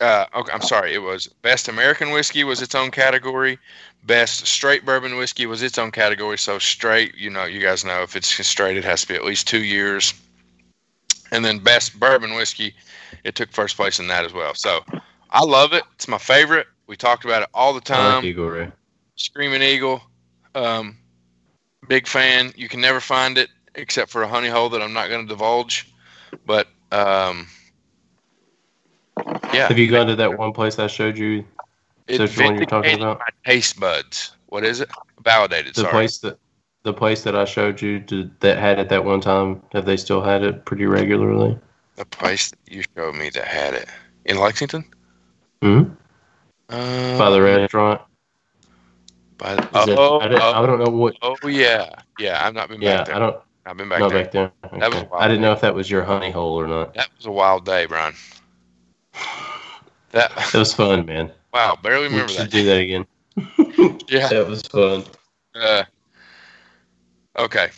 uh, okay, I'm sorry, it was best American whiskey was its own category. Best straight bourbon whiskey was its own category. So straight, you know, you guys know if it's straight, it has to be at least two years. And then best bourbon whiskey, it took first place in that as well. So I love it. It's my favorite. We talked about it all the time. like Eagle Rare. Screaming Eagle. Um, big fan. You can never find it except for a honey hole that I'm not going to divulge. But um, yeah, Have you gone to that one place I showed you? it which one you're talking about? my taste buds. What is it? Validated. The sorry. place that the place that I showed you did, that had it that one time. Have they still had it pretty regularly? The place that you showed me that had it in Lexington. Hmm. Uh, By the restaurant. By the, Is that- oh, I, didn't- I oh, don't know what. oh, yeah, yeah. I've not been Yeah, back there. I don't. I've been back Not there. back there. That was I didn't know if that was your honey hole or not. That was a wild day, Brian. That It was fun, man. wow, barely remember We remember should that. do that again. <laughs> Yeah. That was fun. Uh, okay.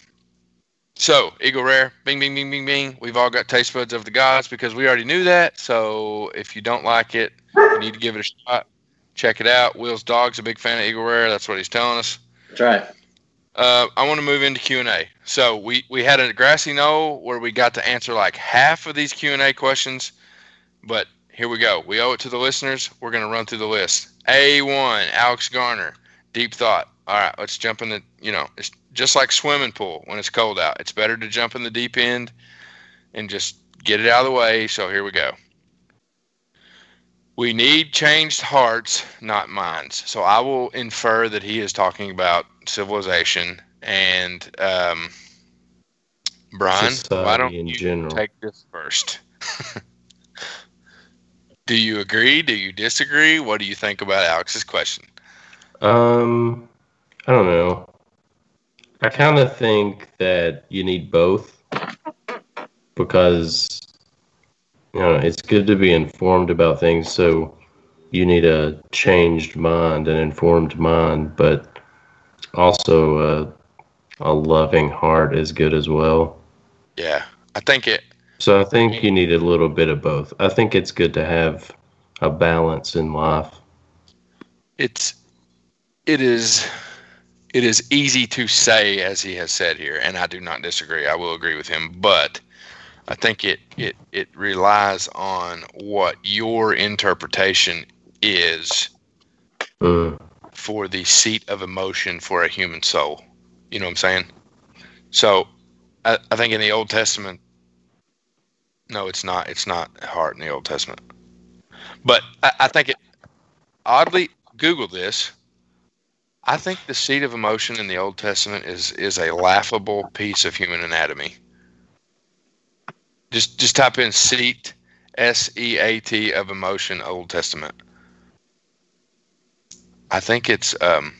So, Eagle Rare, bing, bing, bing, bing, bing. We've all got taste buds of the gods because we already knew that. So, if you don't like it, you need to give it a shot. Check it out. Will's dog's a big fan of Eagle Rare. That's what he's telling us. That's right. Uh, I want to move into Q and A. So we we had a grassy knoll where we got to answer like half of these Q and A questions, but here we go. We owe it to the listeners. We're gonna run through the list. A one, Alex Garner, deep thought. All right, let's jump in the. You know, it's just like swimming pool when it's cold out. It's better to jump in the deep end and just get it out of the way. So here we go. We need changed hearts, not minds. So I will infer that he is talking about civilization and um, Brian. Society why don't in you general. take this first? <laughs> do you agree? Do you disagree? What do you think about Alex's question? Um, I don't know. I kind of think that you need both because you know it's good to be informed about things. So you need a changed mind, an informed mind, but also a, a loving heart is good as well. Yeah, I think it. So I think you need a little bit of both. I think it's good to have a balance in life. it's it is it is easy to say as he has said here and i do not disagree i will agree with him but i think it it it relies on what your interpretation is Mm. for the seat of emotion for a human soul. You know what i'm saying? So i, I think in the old testament no it's not it's not heart in the old testament. But i, I think it oddly google this I think the seat of emotion in the Old Testament is is a laughable piece of human anatomy. Just just type in seat S E A T of emotion Old Testament. I think it's um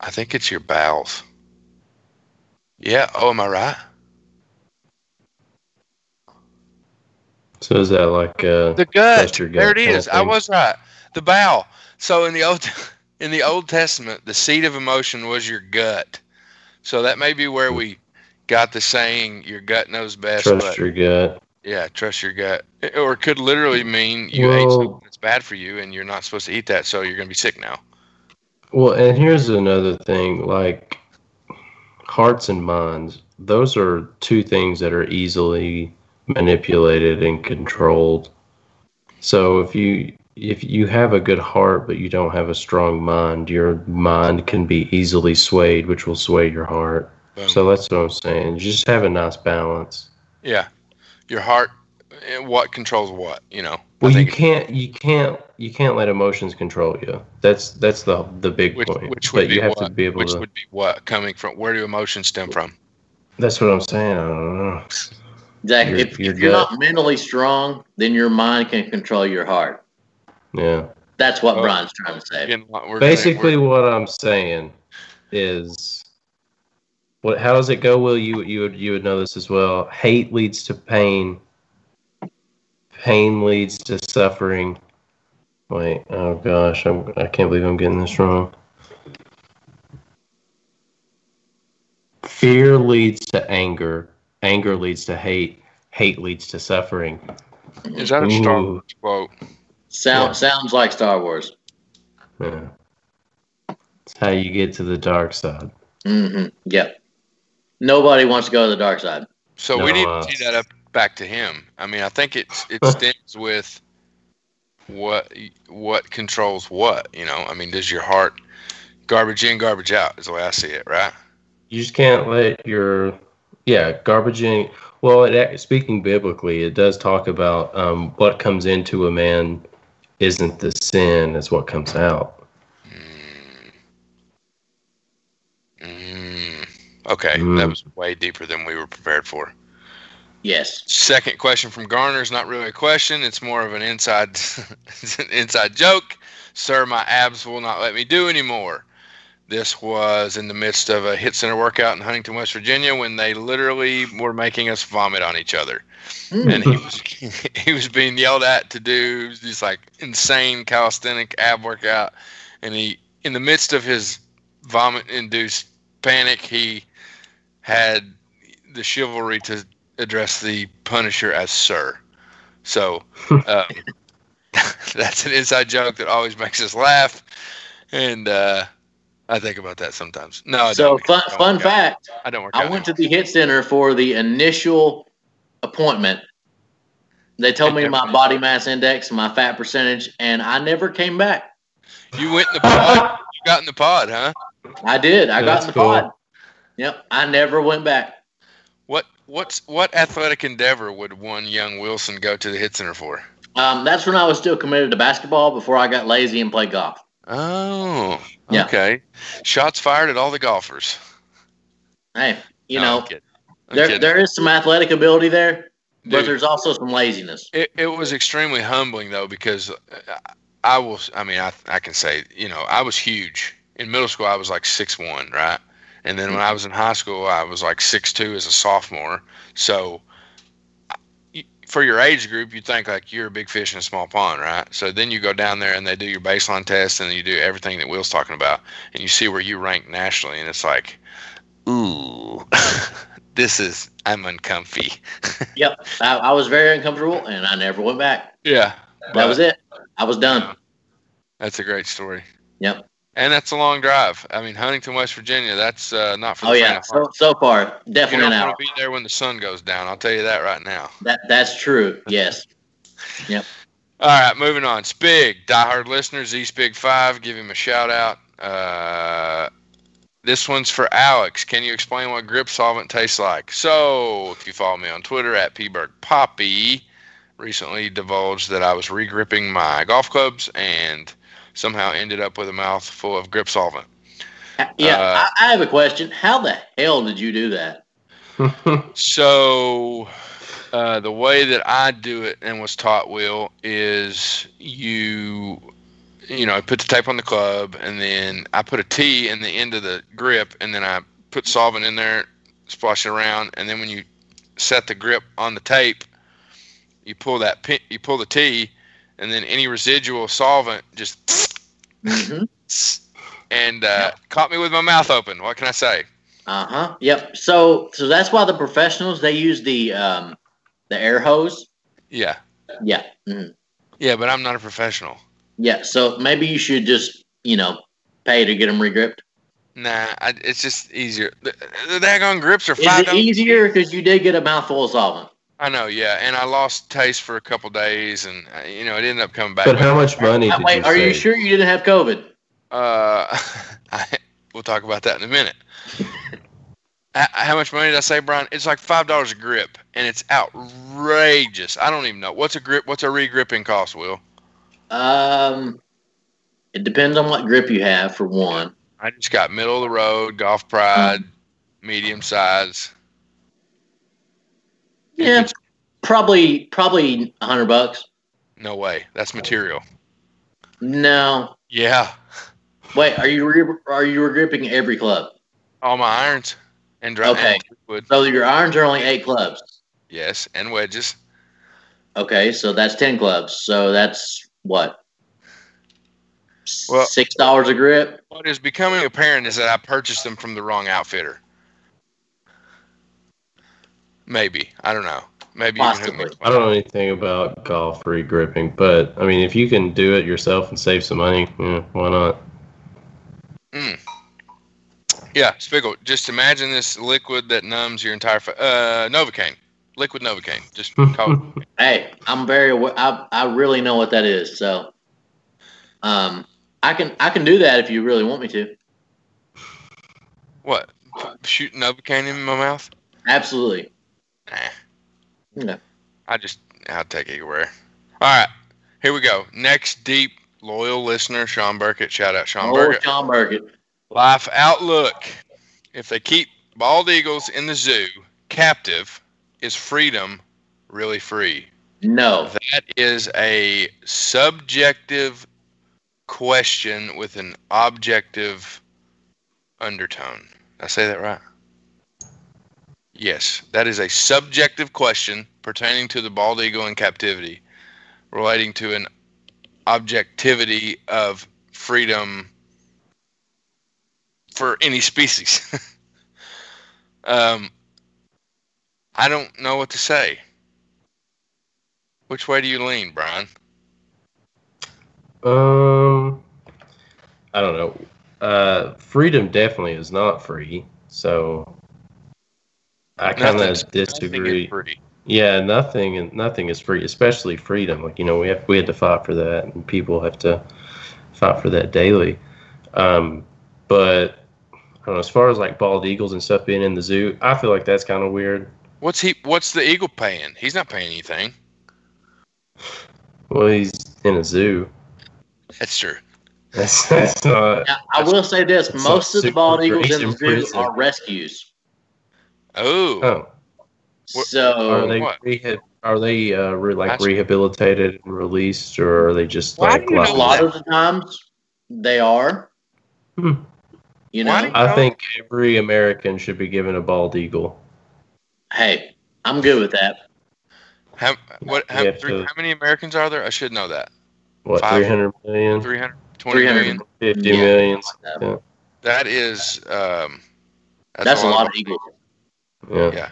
I think it's your bowels. Yeah, oh am I right? So is that like uh, The gut. That's your gut There it kind. I was right. The bowel. So in the old <laughs> in the Old Testament, the seat of emotion was your gut. So that may be where we got the saying "your gut knows best." trust but your gut? yeah, trust your gut, or it could literally mean you ate something that's bad for you, and you're not supposed to eat that, so you're going to be sick now. Well, and here's another thing like hearts and minds, those are two things that are easily manipulated and controlled. So if you if you have a good heart but you don't have a strong mind, your mind can be easily swayed, which will sway your heart. Boom. So that's what I'm saying. Just have a nice balance. yeah, your heart. eh, What controls what? You know. Well, you can't you can't you can't let emotions control you. That's that's the the big Which, point. which would but be you have what? to be able which to. would be what coming from? Where do emotions stem from? That's what I'm saying. I don't know. Exactly. Your- if, your if you're not mentally strong, then your mind can control your heart. Yeah. That's what Oh. Brian's trying to say. Again, we're gonna- Basically, we're- what I'm saying is, what? How does it go? Will you you would you would know this as well? Hate leads to pain. Pain leads to suffering. Wait. Oh gosh, I'm, I can't believe I'm getting this wrong. Fear leads to anger. Anger leads to hate. Hate leads to suffering. is that a Star Ooh. Wars quote? Sound, Yeah. Sounds like Star Wars. Yeah. It's how you get to the dark side. Mm-hmm. Yep. Nobody wants to go to the dark side. So No, we need uh, to tee that up back to him. I mean, I think it's it <laughs> stems with what what controls what. You know, I mean, does your heart garbage in, garbage out? Is the way I see it, right? You just can't let your yeah garbage in. Well, it, speaking biblically, it does talk about um, what comes into a man isn't the sin; it's what comes out. Mm, okay, Mm. that was way deeper than we were prepared for. Yes. Second question from Garner is not really a question. It's more of an inside <laughs> it's an inside joke. Sir, my abs will not let me do anymore. This was in the midst of a hit center workout in Huntington, West Virginia, when they literally were making us vomit on each other. Mm. and he was <laughs> he was being yelled at to do this like insane calisthenic ab workout, and he in the midst of his vomit induced panic, he had the chivalry to address the Punisher as Sir. So <laughs> um, <laughs> that's an inside joke that always makes us laugh, and uh, I think about that sometimes. No, I So, don't. fun, I don't fun work out. fact I don't work I out went to the hit center for the initial appointment. They told me my body mass index, my fat percentage, and I never came back. You went in the pod. You got in the pod, huh? I did. I got in the cool. pod. Yep. I never went back. What what's what athletic endeavor would one young Wilson go to the hit center for? Um, that's when I was still committed to basketball before I got lazy and played golf. Oh, Yeah. okay. Shots fired at all the golfers. Hey, you No, know, I'm kidding. I'm there kidding. there is some athletic ability there, but there's also some laziness. It, it was extremely humbling though because I was I mean I I can say you know I was huge in middle school I was like six one right and then when mm-hmm. I was in high school I was like six two as a sophomore so for your age group you think like you're a big fish in a small pond right so then you go down there and they do your baseline test and you do everything that Will's talking about and you see where you rank nationally and it's like ooh <laughs> this is I'm uncomfy <laughs> Yep. I, I was very uncomfortable, and I never went back. yeah That was it. I was done. That's a great story. Yep. And that's a long drive. I mean, Huntington, West Virginia. That's uh, not for the Oh yeah. So so far, You definitely don't an want to be there when the sun goes down. I'll tell you that right now. That that's true. Yes. <laughs> Yep. All right, moving on. Spig, diehard listeners, East Big Five, give him a shout out. Uh, this one's for Alex. Can you explain what grip solvent tastes like? So, if you follow me on Twitter at pbergpoppy, recently divulged that I was regripping my golf clubs and somehow ended up with a mouthful of grip solvent. Yeah. Uh, I, I have a question. How the hell did you do that? <laughs> So, uh, the way that I do it and was taught, Will, is you, you know, I put the tape on the club, and then I put a T in the end of the grip, and then I put solvent in there, splash it around, and then when you set the grip on the tape, you pull that pin, you pull the T, and then any residual solvent just hmm and uh, caught me with my mouth open. What can I say? Uh huh. Yep. So so that's why the professionals they use the um the air hose. Yeah, Yeah. mhm. yeah, but I'm not a professional. Yeah. So maybe you should just you know pay to get them regripped. Nah, I, it's just easier. The, the daggone grips are Is five it dollars. easier because you did get a mouthful of solvent? I know, yeah, and I lost taste for a couple days, and uh, you know it ended up coming back. But how much money did Wait, you are you sure you didn't have COVID? Uh, <laughs> I, we'll talk about that in a minute. <laughs> How much money did I say, Brian? It's like five dollars a grip, and it's outrageous. I don't even know what's a grip. What's a re-gripping cost, Will? Um, it depends on what grip you have for one. I just got middle of the road, golf pride, medium size. Yeah, probably probably a hundred bucks. No way. That's material. No, Yeah. wait. Are you re- are you gripping every club? All my irons and dry Okay. and. So your irons are only eight clubs. Yes, and wedges. Okay, so that's ten clubs. So that's what Well- six dollars a grip. What is becoming apparent is that I purchased them from the wrong outfitter. Maybe. I don't know. Maybe you can hook me Possibly. I don't know anything about golf re-gripping, but I mean, if you can do it yourself and save some money, yeah, why not? Yeah, Spiegel. Just imagine this liquid that numbs your entire fa- uh Novocaine. Liquid Novocaine. Just <laughs> call it. Hey, I'm very aware. I I really know what that is. So, um, I can I can do that if you really want me to. What? Shoot Novocaine in my mouth? Absolutely. Nah. Yeah. I just I'll take it everywhere. All right, here we go. Next deep loyal listener, Sean Burkett. Shout out Sean Oh, Burkett. Sean Burkett. Life outlook. If they keep bald eagles in the zoo captive, is freedom really free? No. That is a subjective question with an objective undertone. Did I say that right? Yes, that is a subjective question pertaining to the bald eagle in captivity, relating to an objectivity of freedom for any species. <laughs> um, I don't know what to say. Which way do you lean, Brian? Um, I don't know. Uh, freedom definitely is not free, so I kind of disagree. free. Yeah, nothing and nothing is free, especially freedom. Like you know, we have we had to fight for that, and people have to fight for that daily. Um, but I don't know. As far as like bald eagles and stuff being in the zoo, I feel like that's kind of weird. What's he? What's the eagle paying? He's not paying anything. Well, he's in a zoo. That's true. That's, that's not. Now, I will say this: most of the bald eagles in the zoo prison. are rescues. Oh, Oh, So are they what? rehab? Are they uh, re- like That's- rehabilitated and released, or are they just Why like? do you know a lot up? of the times they are. Hmm. You know, you- I think every American should be given a bald eagle. hey, I'm good with that. how what? How, We three, to- how many Americans are there? I should know that. What, Five. 300 million? 300, 20 300. million? 50 Yeah. million, Like Yeah. That is. Um, That's, a lot of eagles. Yeah. Yeah.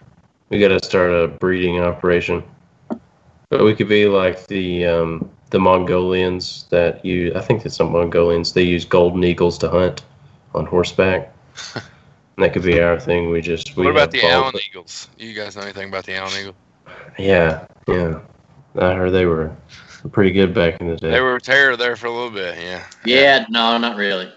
We got to start a breeding operation. But we could be like the um, the Mongolians that use, I think it's some Mongolians, they use golden eagles to hunt on horseback. <laughs> that could be our thing. We just. We What about the bald- Allen Eagles? You guys know anything about the Allen Eagle? Yeah, yeah. I heard they were pretty good back in the day. They were a terror there for a little bit. Yeah. Yeah, no, not really.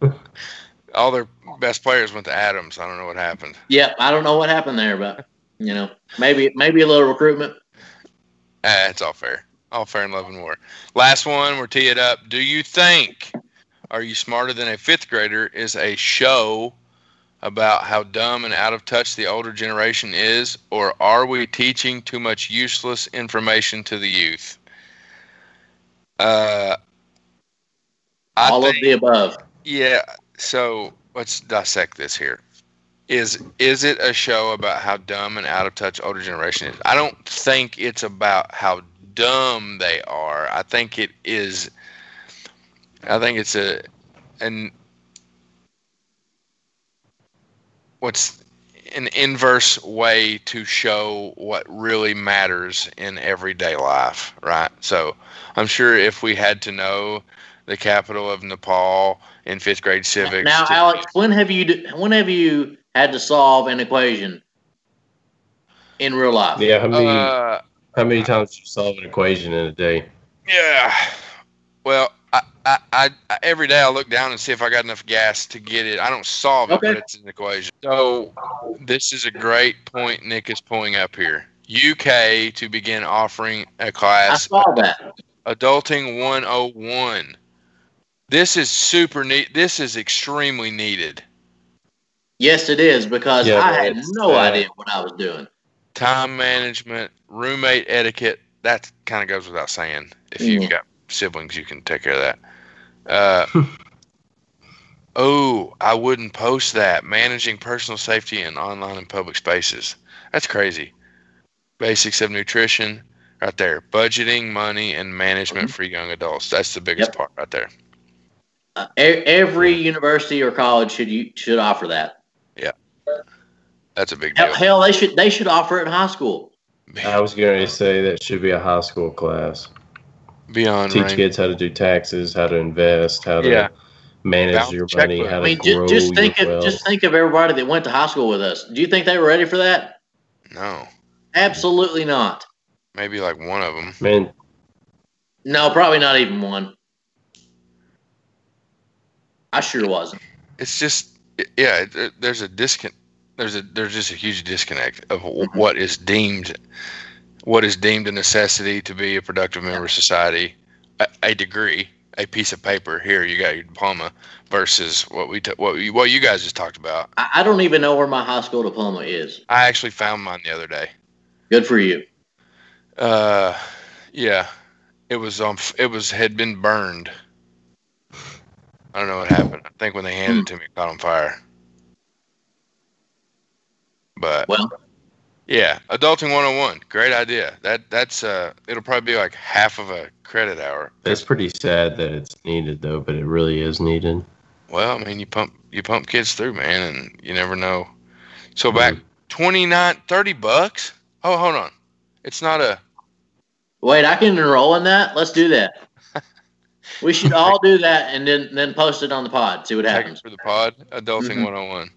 <laughs> All their best players went to Adams. I don't know what happened. Yeah, I don't know what happened there, but you know, maybe maybe a little recruitment. Ah, it's all fair. All fair in love and war. Last one, we're tee it up. Do you think Are You Smarter Than a Fifth Grader is a show about how dumb and out of touch the older generation is, or are we teaching too much useless information to the youth? Uh, I All think, of the above. yeah. So let's dissect this here. Is is it a show about how dumb and out of touch older generation is? I don't think it's about how dumb they are. I think it is. I think it's a an what's an inverse way to show what really matters in everyday life, right? So I'm sure if we had to know the capital of Nepal in fifth grade civics, Now, to- Alex, when have you when have you had to solve an equation? in real life? Yeah, how many Uh, how many times do you solve an equation in a day? yeah. Well, I, I, I, I every day I look down and see if I got enough gas to get it. I don't solve it, Okay. but it's an equation. So this is a great point Nick is pulling up here. UK to begin offering a class I saw that. Adulting 101. This is super neat. This is extremely needed. Yes, it is because Yeah, I had no uh, idea what I was doing. Time management, roommate etiquette. That kind of goes without saying. If you've Yeah. got siblings, you can take care of that. Uh, <laughs> oh, I wouldn't post that. Managing personal safety in online and public spaces. That's crazy. Basics of nutrition, right there. Budgeting, money, and management for young adults. That's the biggest Yep. part right there. Uh, every university or college should you should offer that. Yeah, that's a big deal. hell, they should they should offer it in high school. I was going to say that should be a high school class. Beyond Teach range. kids how to do taxes, how to invest, how to Yeah. manage Balance your checkbook. money, how I mean, grow just, just think your of wealth. just think of everybody that went to high school with us. Do you think they were ready for that? No, Absolutely not. maybe like one of them. Man, No, probably not even one. I sure wasn't. It's just yeah. There's a disconnect. There's a there's just a huge disconnect of wh- what is deemed what is deemed a necessity to be a productive member of society. A, a degree, a piece of paper. Here, you got your diploma. Versus what we t- what we, what you guys just talked about. I, I don't even know where my high school diploma is. I actually found mine the other day. Good for you. Uh, yeah, it was um, it was had been burned. I don't know what happened. I think when they handed it to me, it caught on fire. But Well, yeah, adulting 101, great idea. That that's uh, it'll probably be like half of a credit hour. it's pretty sad that it's needed though, but it really is needed. Well, I mean, you pump you pump kids through, man, and you never know. So back 29, 30 bucks. Oh, hold on, it's not a. wait, I can enroll in that. Let's do that. We should <laughs> all do that and then then post it on the pod. See what happens. for the pod. Adulting Mhm. 101.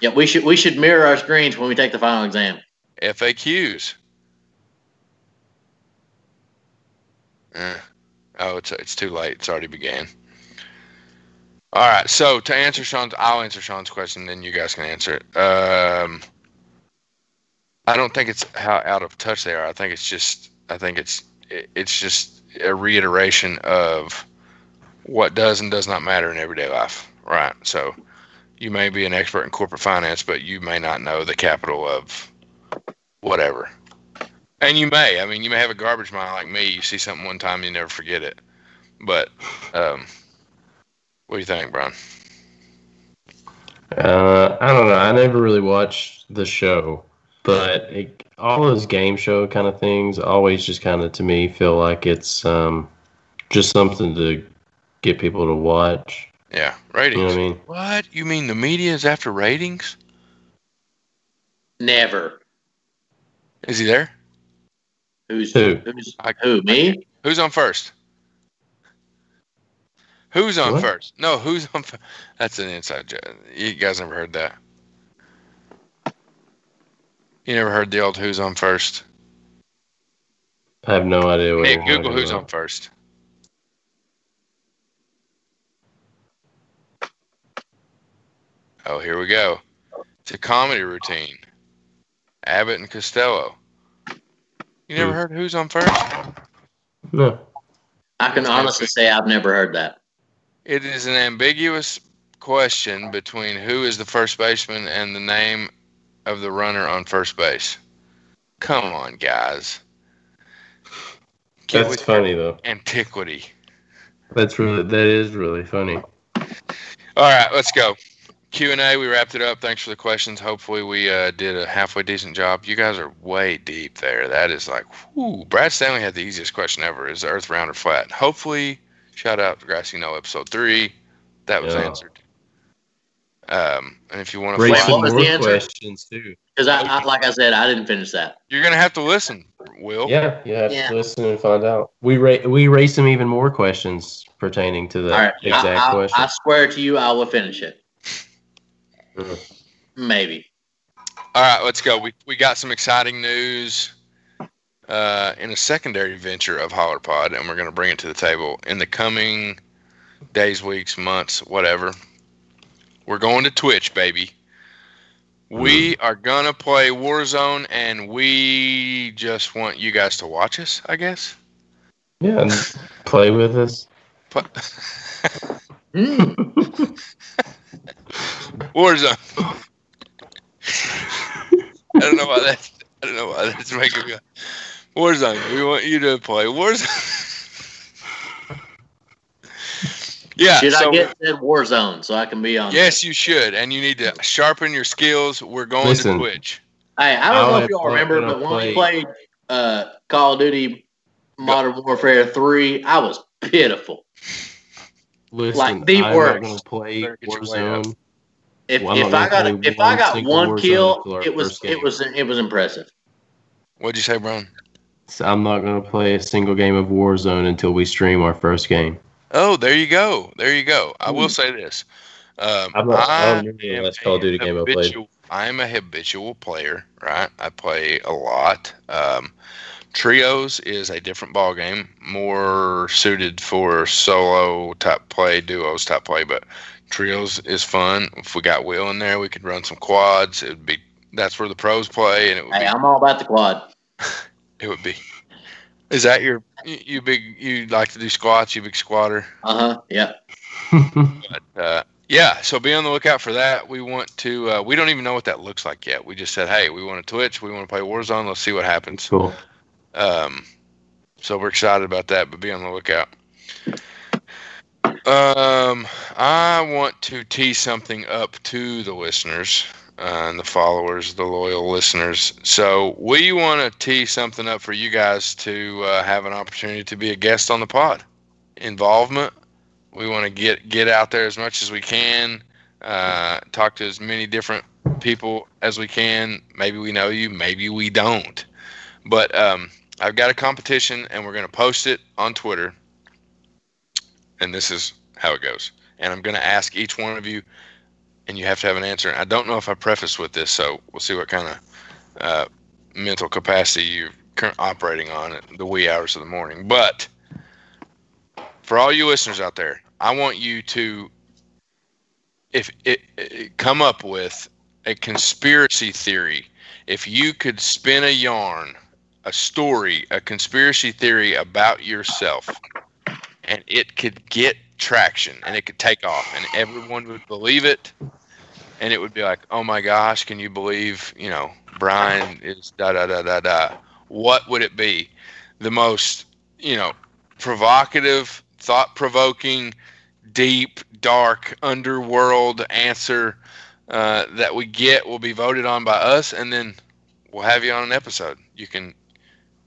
Yeah, we should we should mirror our screens when we take the final exam. FAQs. Eh. Oh, it's it's too late. It's already began. All right. So to answer Sean's, I'll answer Sean's question, then you guys can answer it. Um, I don't think it's how out of touch they are. I think it's just. I think it's it- it's just a reiteration of what does and does not matter in everyday life. Right. So you may be an expert in corporate finance, but you may not know the capital of whatever. And you may. I mean, you may have a garbage mind like me. You see something one time, you never forget it. But um, what do you think, Brian? Uh, I don't know. I never really watched the show, but it, all those game show kind of things always just kind of to me feel like it's um, just something to get people to watch. Yeah, You ratings. know what I mean? What? You mean the media is after ratings? Never. Is he there? Who's Who? who's I- who? Me? Who's on first? Who's on What? first? No, who's on? F- That's an inside joke. You guys never heard that? You never heard the old "Who's on first? I have no idea what Nick, Google who's about. on first. Oh, here we go. It's a comedy routine. Abbott and Costello. You never Hmm. heard who's on first? No. I can honestly say I've never heard that. It is an ambiguous question between who is the first baseman and the name of the runner on first base. Come on, guys. Get That's funny though. antiquity. That's really that is really funny. All right, let's go. Q and A. We wrapped it up. Thanks for the questions. Hopefully, we uh, did a halfway decent job. You guys are way deep there. That is like, whoo. Brad Stanley had the easiest question ever: Is the Earth round or flat? Hopefully, shout out to Grassy Knoll episode three. That was Yeah. answered. Um, and if you want to Raise Wait, some what was more the answer? questions too. Because I, I, like I said, I didn't finish that. you're gonna have to listen. Will. Yeah, you have Yeah. to listen and find out. We ra- we raised some even more questions pertaining to the right, exact I, I, question. I swear to you, I will finish it. Maybe. All right, let's go. We we got some exciting news uh, in a secondary venture of HollerPod, and we're going to bring it to the table in the coming days, weeks, months, whatever. We're going to Twitch, baby. We are gonna play Warzone, and we just want you guys to watch us. I guess. Yeah, and play with us. <laughs> <laughs> <laughs> Pl-. Warzone. I don't know why that's. I don't know why that's making me. Warzone. We want you to play Warzone. yeah. Should so I get said Warzone so I can be on? yes, you should, and you need to sharpen your skills. We're going Listen. to Twitch. Hey, I don't I'll know if y'all fun remember, but when we played uh, Call of Duty Modern Warfare 3, I was pitiful. Listen, Like the I'm worst. not gonna play Better get your weight up. Warzone. If, Well, I'm if I got if I one got one kill, until it was it was it was impressive. What'd you say, Brian? So I'm not gonna play a single game of Warzone until we stream our first game. Oh, there you go. There you go. I Hmm. will say this. Um, I'm not- I I don't am Call of Duty a game I played. habitual- I'm a habitual player, right? I play a lot. Um, trios is a different ball game, more suited for solo type play, duos type play. But trios is fun. If we got Will in there, we could run some quads. It would be that's where the pros play, and it would Hey, be I'm all about the quad. <laughs> it would be. Is that your you, you big you like to do squats? You big squatter? Uh huh. Yep. <laughs> But uh, yeah, so be on the lookout for that. We want to. Uh, we don't even know what that looks like yet. We just said, hey, we want to Twitch. We want to play Warzone. Let's see what happens. cool. Um, so we're excited about that. But be on the lookout. Um, I want to tee something up to the listeners uh, and the followers, the loyal listeners. So we want to tee something up for you guys to uh, have an opportunity to be a guest on the pod. Involvement. We want to get get out there as much as we can. Uh, talk to as many different people as we can. Maybe we know you, maybe we don't. But um, I've got a competition, and we're going to post it on Twitter. And this is how it goes. And I'm going to ask each one of you, and you have to have an answer. And I don't know if I preface with this, so we'll see what kind of uh, mental capacity you're operating on at the wee hours of the morning. But for all you listeners out there, I want you to, if it, it come up with a conspiracy theory. If you could spin a yarn, a story, a conspiracy theory about yourself, and it could get traction and it could take off, and everyone would believe it, and it would be like, oh my gosh, can you believe, you know, Brian is da da da da da. What would it be? The most, you know, provocative, thought provoking, deep, dark, underworld answer uh, that we get will be voted on by us, and then we'll have you on an episode. You can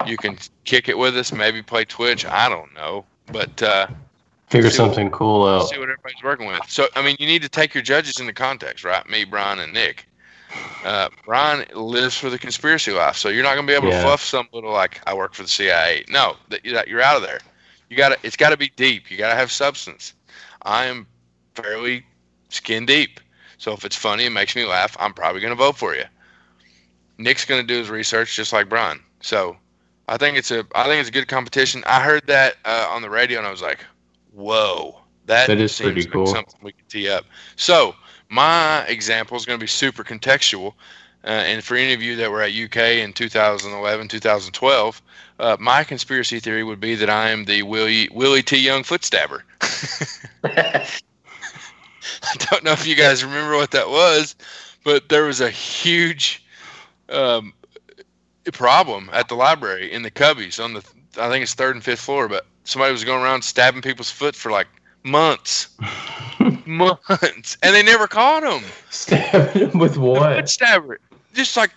you can kick it with us, maybe play Twitch. I don't know, but uh, Figure See what- something cool out. see what everybody's working with. So I mean, you need to take your judges into context, right? Me, Brian, and Nick. Uh, Brian lives for the conspiracy life, so you're not gonna be able Yeah. to fluff some little like I work for the CIA. No, that that- you're out of there. You got to It's got to be deep. You got to have substance. I am fairly skin deep, so if it's funny and makes me laugh, I'm probably gonna vote for you. Nick's gonna do his research just like Brian. So I think it's a I think it's a good competition. I heard that uh, on the radio and I was like, whoa, that, That is seems pretty like cool. something we could tee up. So my example is going to be super contextual. Uh, and for any of you that were at UK in 2011, 2012, uh, my conspiracy theory would be that I am the Willie, Willie T. Young foot stabber. <laughs> I don't know if you guys remember what that was, but there was a huge um, problem at the library in the cubbies on the I think it's third and fifth floor, but somebody was going around stabbing people's foot for like months, <laughs> months, and they never caught him. Stabbing him with The what? foot stabber, just like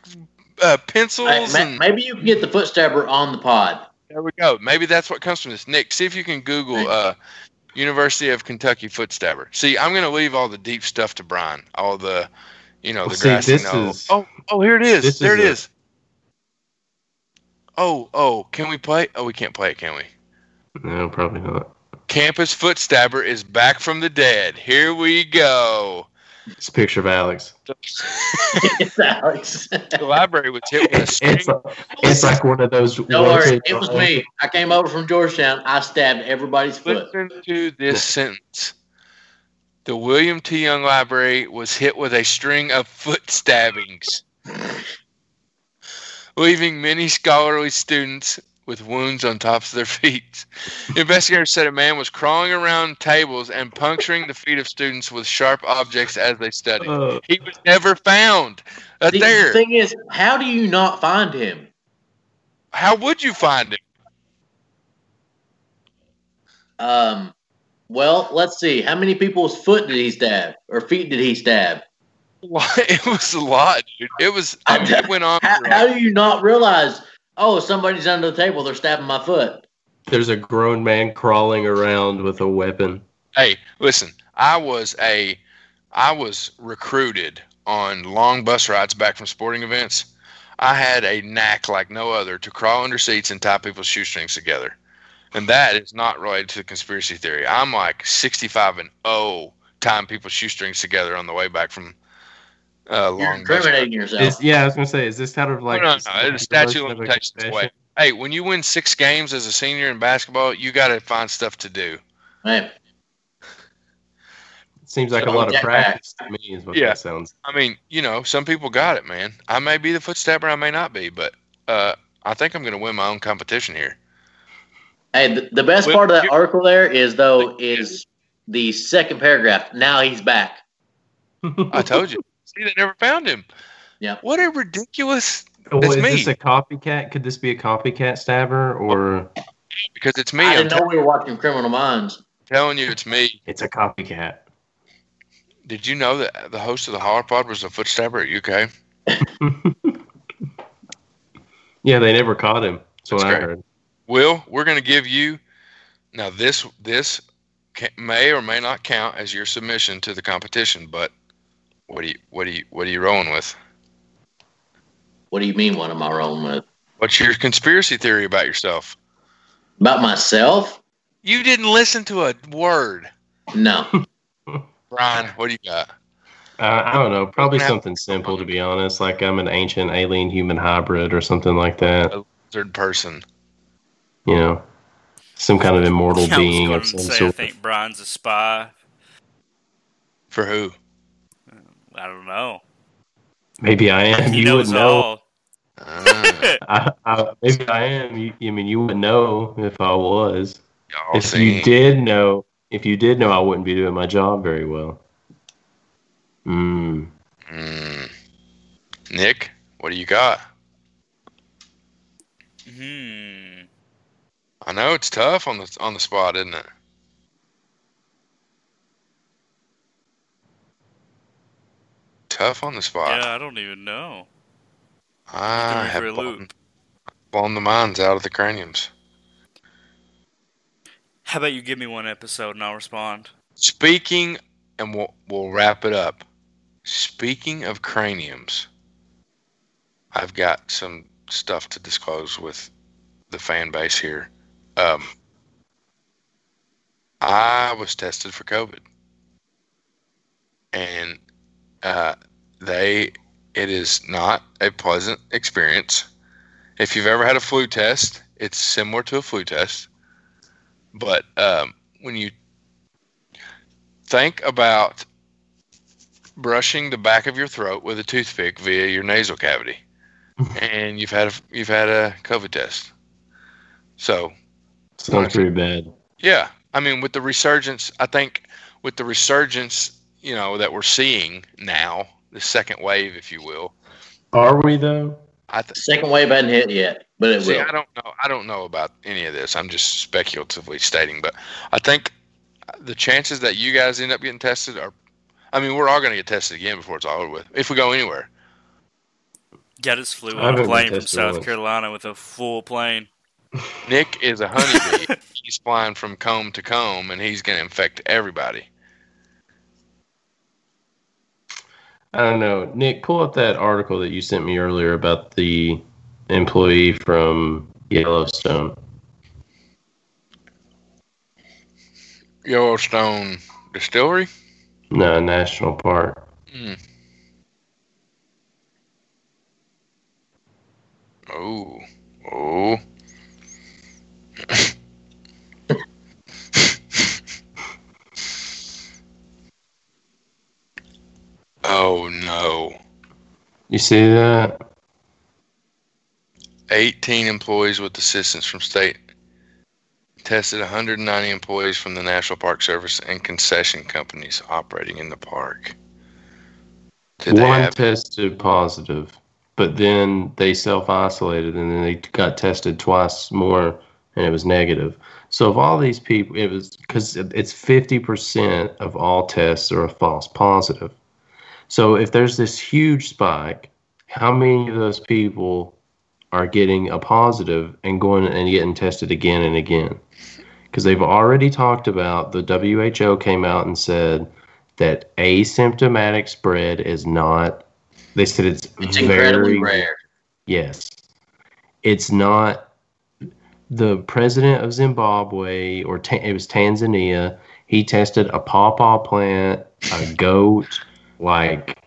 uh, pencils Hey, and maybe you can get the foot stabber on the pod. there we go. Maybe that's what comes from this. Nick, see if you can Google uh, University of Kentucky foot stabber. See, I'm going to leave all the deep stuff to Brian. All the, you know, Well, the see, grassy this knoll. is- Oh, oh, here it is. this there is it a- is. Oh, oh, can we play? Oh, we can't play it, can we? No, probably not. Campus foot stabber is back from the dead. Here we go. It's a picture of Alex. it's Alex. <laughs> The library was hit with a string. It's, it's like one of those. Don't worry, it was me. I came over from Georgetown. I stabbed everybody's foot. Listen to this sentence. The William T. Young Library was hit with a string of foot stabbings, leaving many scholarly students with wounds on tops of their <laughs> feet. Investigators said a man was crawling around tables and puncturing the feet of students with sharp objects as they studied. Uh, He was never found. Uh, The, there. the thing is, how do you not find him? How would you find him? Um, well, let's see. How many people's foot did he stab, or feet did he stab? <laughs> It was a lot, dude. It was. I mean, it went on. How, how do you not realize? Oh, somebody's under the table. They're stabbing my foot. there's a grown man crawling around with a weapon. Hey, listen. I was a, I was recruited on long bus rides back from sporting events. I had a knack like no other to crawl under seats and tie people's shoestrings together, and that is not related to the conspiracy theory. I'm like 65 and 0 tying people's shoestrings together on the way back from uh, You're long bus rides. incriminating yourself. Is, yeah, I was gonna say, is this kind of like no, no, no, like it's the statute of of a limitations confession? way. Hey, when you win six games as a senior in basketball, you got to find stuff to do. Hey, Seems like a lot of jetpack. practice to me. Is what Yeah. that sounds. I mean, you know, some people got it, man. I may be the foot stabber, I may not be, but uh, I think I'm going to win my own competition here. hey, the, the best Well, part of that article there is though is the second paragraph. Now he's back. I told you. See, they never found him. Yeah. What a ridiculous. Well, It's is me. this a copycat? Could this be a copycat stabber, or Because it's me. I I'm didn't know we were watching Criminal Minds. telling you, it's me. it's a copycat? Did you know that the host of the Holler Pod was a foot stabber at UK? <laughs> yeah, they never caught him. That's what That's I heard. Will, we're going to give you now this this ca- may or may not count as your submission to the competition, but what do you what do you what are you rolling with? What do you mean? What am I rolling with? What's your conspiracy theory about yourself? About myself? You didn't listen to a word. No. <laughs> Brian, what do you got? Uh, I don't know. Probably Now- something simple, to be honest. Like I'm an ancient alien human hybrid or something like that. A Third person. You know, some kind of immortal I was being going of to some say I think Brian's a spy. For who? I don't know. Maybe I am. He You knows wouldn't know. Ah, <laughs> I, I, maybe I am. You, I mean, you wouldn't know if I was. y'all if seen. you did know, if you did know, I wouldn't be doing my job very well. Mm. Mm. Nick, what do you got? Hmm. I know it's tough on the on the spot, isn't it? Tough on the spot. Yeah, I don't even know. I have blown, blown the minds out of the craniums. How about you give me one episode and I'll respond? Speaking, and we'll we'll wrap it up. Speaking of craniums, I've got some stuff to disclose with the fan base here. Um, I was tested for COVID, and uh, they it is not a pleasant experience. If you've ever had a flu test, it's similar to a flu test, but um, when you think about brushing the back of your throat with a toothpick via your nasal cavity, <laughs> and you've had a you've had a COVID test. So Sounds pretty bad. yeah, I mean, with the resurgence, I think with the resurgence, you know, that we're seeing now, the second wave, if you will. Are we though? I th- Second wave hadn't hit yet, but it see. will. I don't know. I don't know about any of this. I'm just speculatively stating, but I think the chances that you guys end up getting tested are. I mean, we're all going to get tested again before it's all over with, if we go anywhere. Yeah, I just flew I on a plane from South once. Carolina with a full plane. Nick is a honeybee. <laughs> he's flying from comb to comb, and he's going to infect everybody. I don't know. Nick, pull up that article that you sent me earlier about the employee from Yellowstone. Yellowstone Distillery. No, National Park. Mm. Oh. Oh. <clears throat> oh no. You see that? 18 employees with assistance from state tested 190 employees from the National Park Service and concession companies operating in the park. Did they One have tested positive, but then they self isolated and then they got tested twice more and it was negative. So, of all these people, it was because it's 50% of all tests are a false positive. So, if there's this huge spike, how many of those people are getting a positive and going and getting tested again and again? Because they've already talked about the WHO came out and said that asymptomatic spread is not. They said it's, It's incredibly rare. Yes. It's not the president of Zimbabwe or Ta- it was Tanzania. He tested a pawpaw plant, a goat, like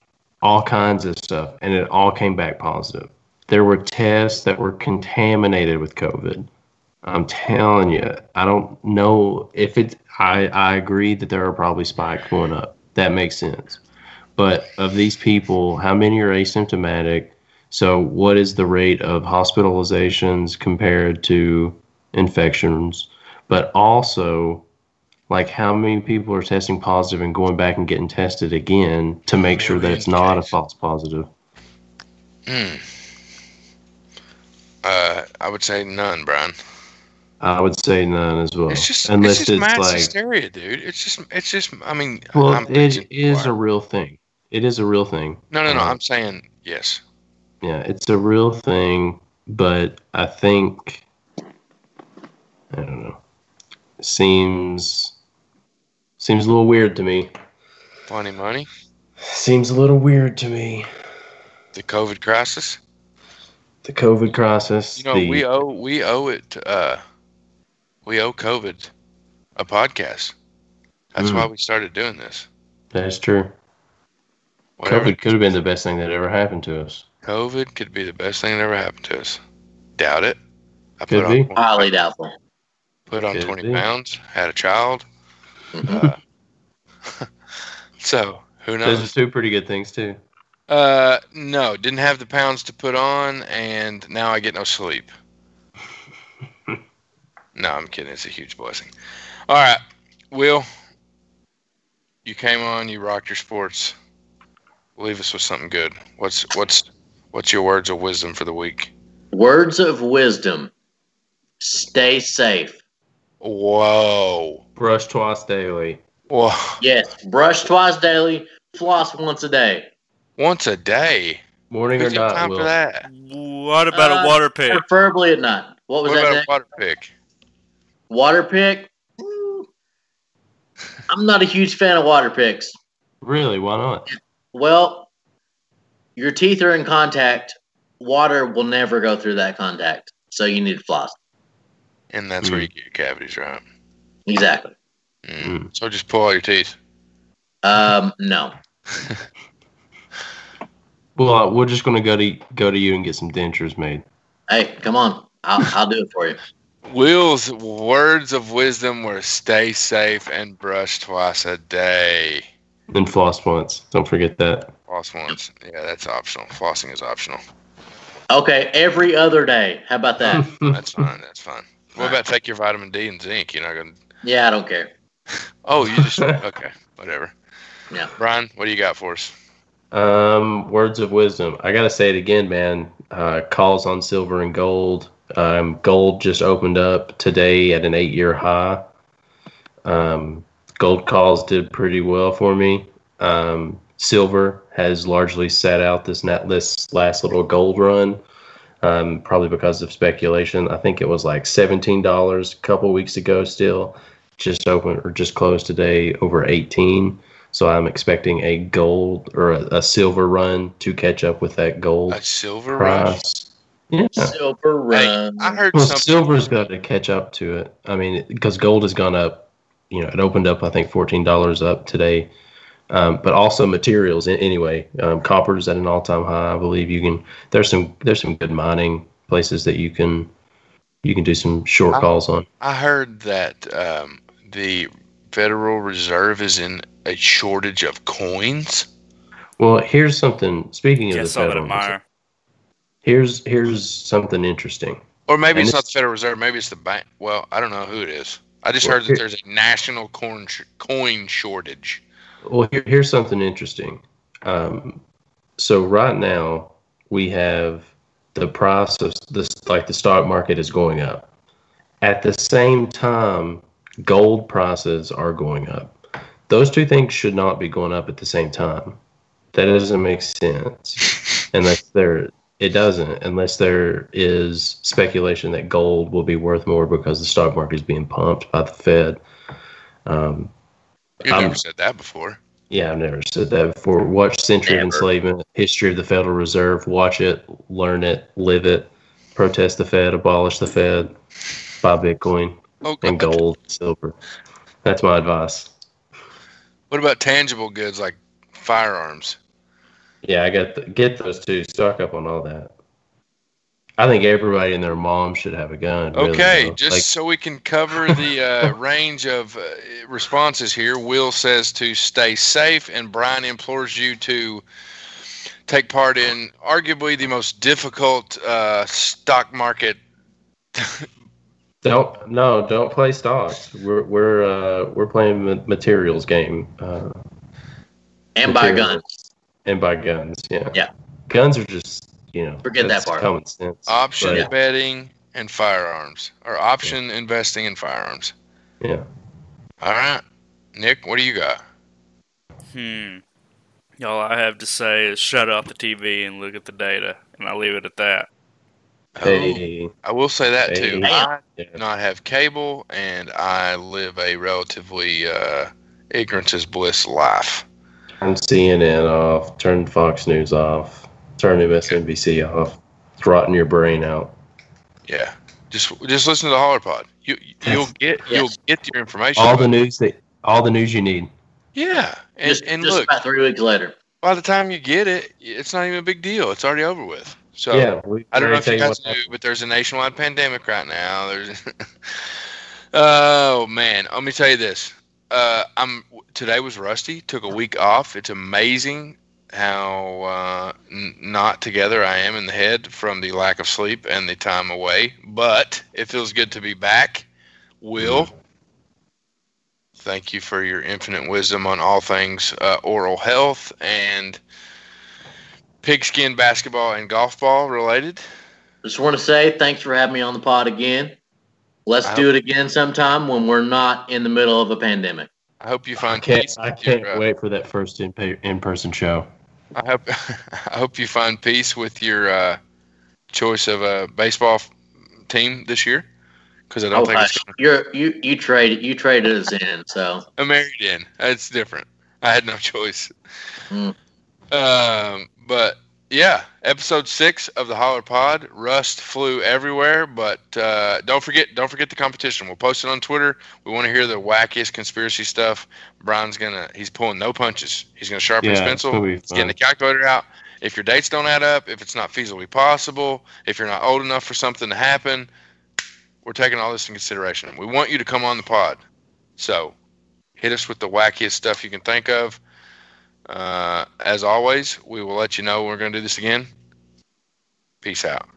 all kinds of stuff, and it all came back positive. There were tests that were contaminated with COVID. I'm telling you, I don't know if it's. I I agree that there are probably spikes going up. That makes sense. But of these people, how many are asymptomatic? So, what is the rate of hospitalizations compared to infections? But also, like, how many people are testing positive and going back and getting tested again to make sure that it's not a false positive? Hmm. Uh, I would say none, Brian. I would say none as well. It's just Unless it's just mass like, hysteria, dude. It's just it's just. I mean, well, I'm it preaching a real thing. It is a real thing. no, no, no. uh, I'm saying yes. Yeah, it's a real thing, but I think I don't know. Seems seems a little weird to me. Funny money. Seems a little weird to me. The COVID crisis. The COVID crisis. You know, the, we owe we owe it. To, uh, we owe COVID a podcast. That's Mm. why we started doing this. That's true. Whatever. COVID could have been the best thing that ever happened to us. COVID could be the best thing that ever happened to us. Doubt it. I Could put be. on 20, Highly doubtful. put on Could twenty be. pounds. Had a child. Uh, <laughs> so who knows? Those knows? are two pretty good things too. Uh, no, didn't have the pounds to put on, and now I get no sleep. <laughs> no, I'm kidding. It's a huge blessing. All right, Will, you came on. You rocked your sports. Leave us with something good. What's what's what's your words of wisdom for the week? Words of wisdom. Stay safe. Whoa, Brush twice daily. whoa! Yes, brush twice daily, floss once a day. Once a day. Morning or Who's got not, time Will. for that? What about Uh, a water pick? Preferably at night. What was What that? about a water pick? Water pick? Mm, I'm not a huge fan of water picks. Really? Why not? Well, your teeth are in contact. Water will never go through that contact. So you need to floss. And that's where you get your cavities, right? Exactly. Mm. Mm. So just pull all your teeth. Um, no. <laughs> Well, uh, we're just gonna go to go to you and get some dentures made. Hey, come on. I'll, I'll do it for you. <laughs> Will's words of wisdom were stay safe and brush twice a day. And floss once. Don't forget that. Floss once. Yeah, that's optional. Flossing is optional. Okay, every other day. How about that? <laughs> That's fine. That's fine. What about take your vitamin D and zinc? You're not gonna. yeah, I don't care. <laughs> Oh, you just <laughs> okay. Whatever. Yeah. Brian, what do you got for us? Um, words of wisdom. I gotta say it again, man. Uh, calls on silver and gold. Um, gold just opened up today at an eight-year high. Um, gold calls did pretty well for me. Um, silver has largely sat out this net this last little gold run, um, probably because of speculation. I think it was like seventeen dollars a couple weeks ago. Still, just open or just closed today over eighteen. So I'm expecting a gold or a, a silver run to catch up with that gold A silver rush. price. Yeah. Silver Hey, run. I heard Well, something. silver's got to catch up to it. I mean, because gold has gone up. You know, it opened up I think fourteen dollars up today. Um, but also materials. a- Anyway, um, copper is at an all-time high. I believe you can. There's some there's some good mining places that you can you can do some short I- calls on. I heard that um, the Federal Reserve is in a shortage of coins. Well, here's something. Speaking of Get the Federal Reserve, here's here's something interesting. Or maybe And it's not the Federal Reserve. Maybe it's the bank. Well, I don't know who it is. I just Well, heard that here- there's a national coin sh- coin shortage. Well, here, here's something interesting. Um, so right now we have the price of this, like the stock market is going up. At the same time, gold prices are going up. Those two things should not be going up at the same time. That doesn't make sense <laughs> unless there. It doesn't unless there is speculation that gold will be worth more because the stock market is being pumped by the Fed. Um, You've I'm- never um, said that before. yeah, I've never said that before. Watch Century Never. of Enslavement, History of the Federal Reserve. Watch it, learn it, live it. Protest the Fed, abolish the Fed, buy Bitcoin Oh, and gold, silver. That's my advice. What about tangible goods like firearms? Yeah, I got the, get those two. Stock up on all that. I think everybody and their mom should have a gun. really, Okay, though. just Like, so we can cover the <laughs> uh, range of uh, responses here, Will says to stay safe, and Brian implores you to take part in arguably the most difficult uh, stock market. <laughs> don't no, don't play stocks. We're we're uh, we're playing ma- materials game. Uh, and buy guns. and buy guns. Yeah. Yeah. Guns are just you know Forget that that's part. Common sense. Option But, betting and firearms, or option investing in firearms. yeah. All right, Nick, what do you got? Hmm. All I have to say is shut off the TV and look at the data, and I'll leave it at that. Oh, Hey. I will say that too. Hey. I Yeah. do not have cable, and I live a relatively uh, ignorance is bliss life. Turn CNN off. Turn Fox News off. Turn MSNBC off. It's rotting your brain out. Yeah, just just listen to the Holler Pod. You you'll get Yes. you'll get your information. All the news that all the news you need. yeah, and just and just look, about three weeks later. by the time you get it, it's not even a big deal. It's already over with. So yeah. We, I don't know if you tell guys what knew, but there's a nationwide pandemic right now. There's <laughs> oh man, let me tell you this. Uh, I'm today was rusty. Took a week off. It's amazing how uh, n- not together I am in the head from the lack of sleep and the time away. But it feels good to be back. Will, thank you for your infinite wisdom on all things uh, oral health and pigskin basketball and golf ball related. Just want to say thanks for having me on the pod again. Let's I do it again sometime when we're not in the middle of a pandemic. I hope you I find can't. peace. I can't uh, wait for that first in in person show. I hope <laughs> I hope you find peace with your uh, choice of a baseball f- team this year, because I don't Oh, think it's hush. You're you you traded you traded us in, so I'm married in. It's different. I had no <laughs> choice. Mm. Um, but yeah, episode six of the Holler Pod. Rust flew everywhere, but uh, don't forget, don't forget the competition. We'll post it on Twitter. We want to hear the wackiest conspiracy stuff. Brian's gonna, he's pulling no punches. He's gonna sharpen his Yeah, it's pencil. He's getting the calculator out. If your dates don't add up, if it's not feasibly possible, if you're not old enough for something to happen, we're taking all this in consideration. We want you to come on the pod. So hit us with the wackiest stuff you can think of. Uh, as always, we will let you know when we're going to do this again. Peace out.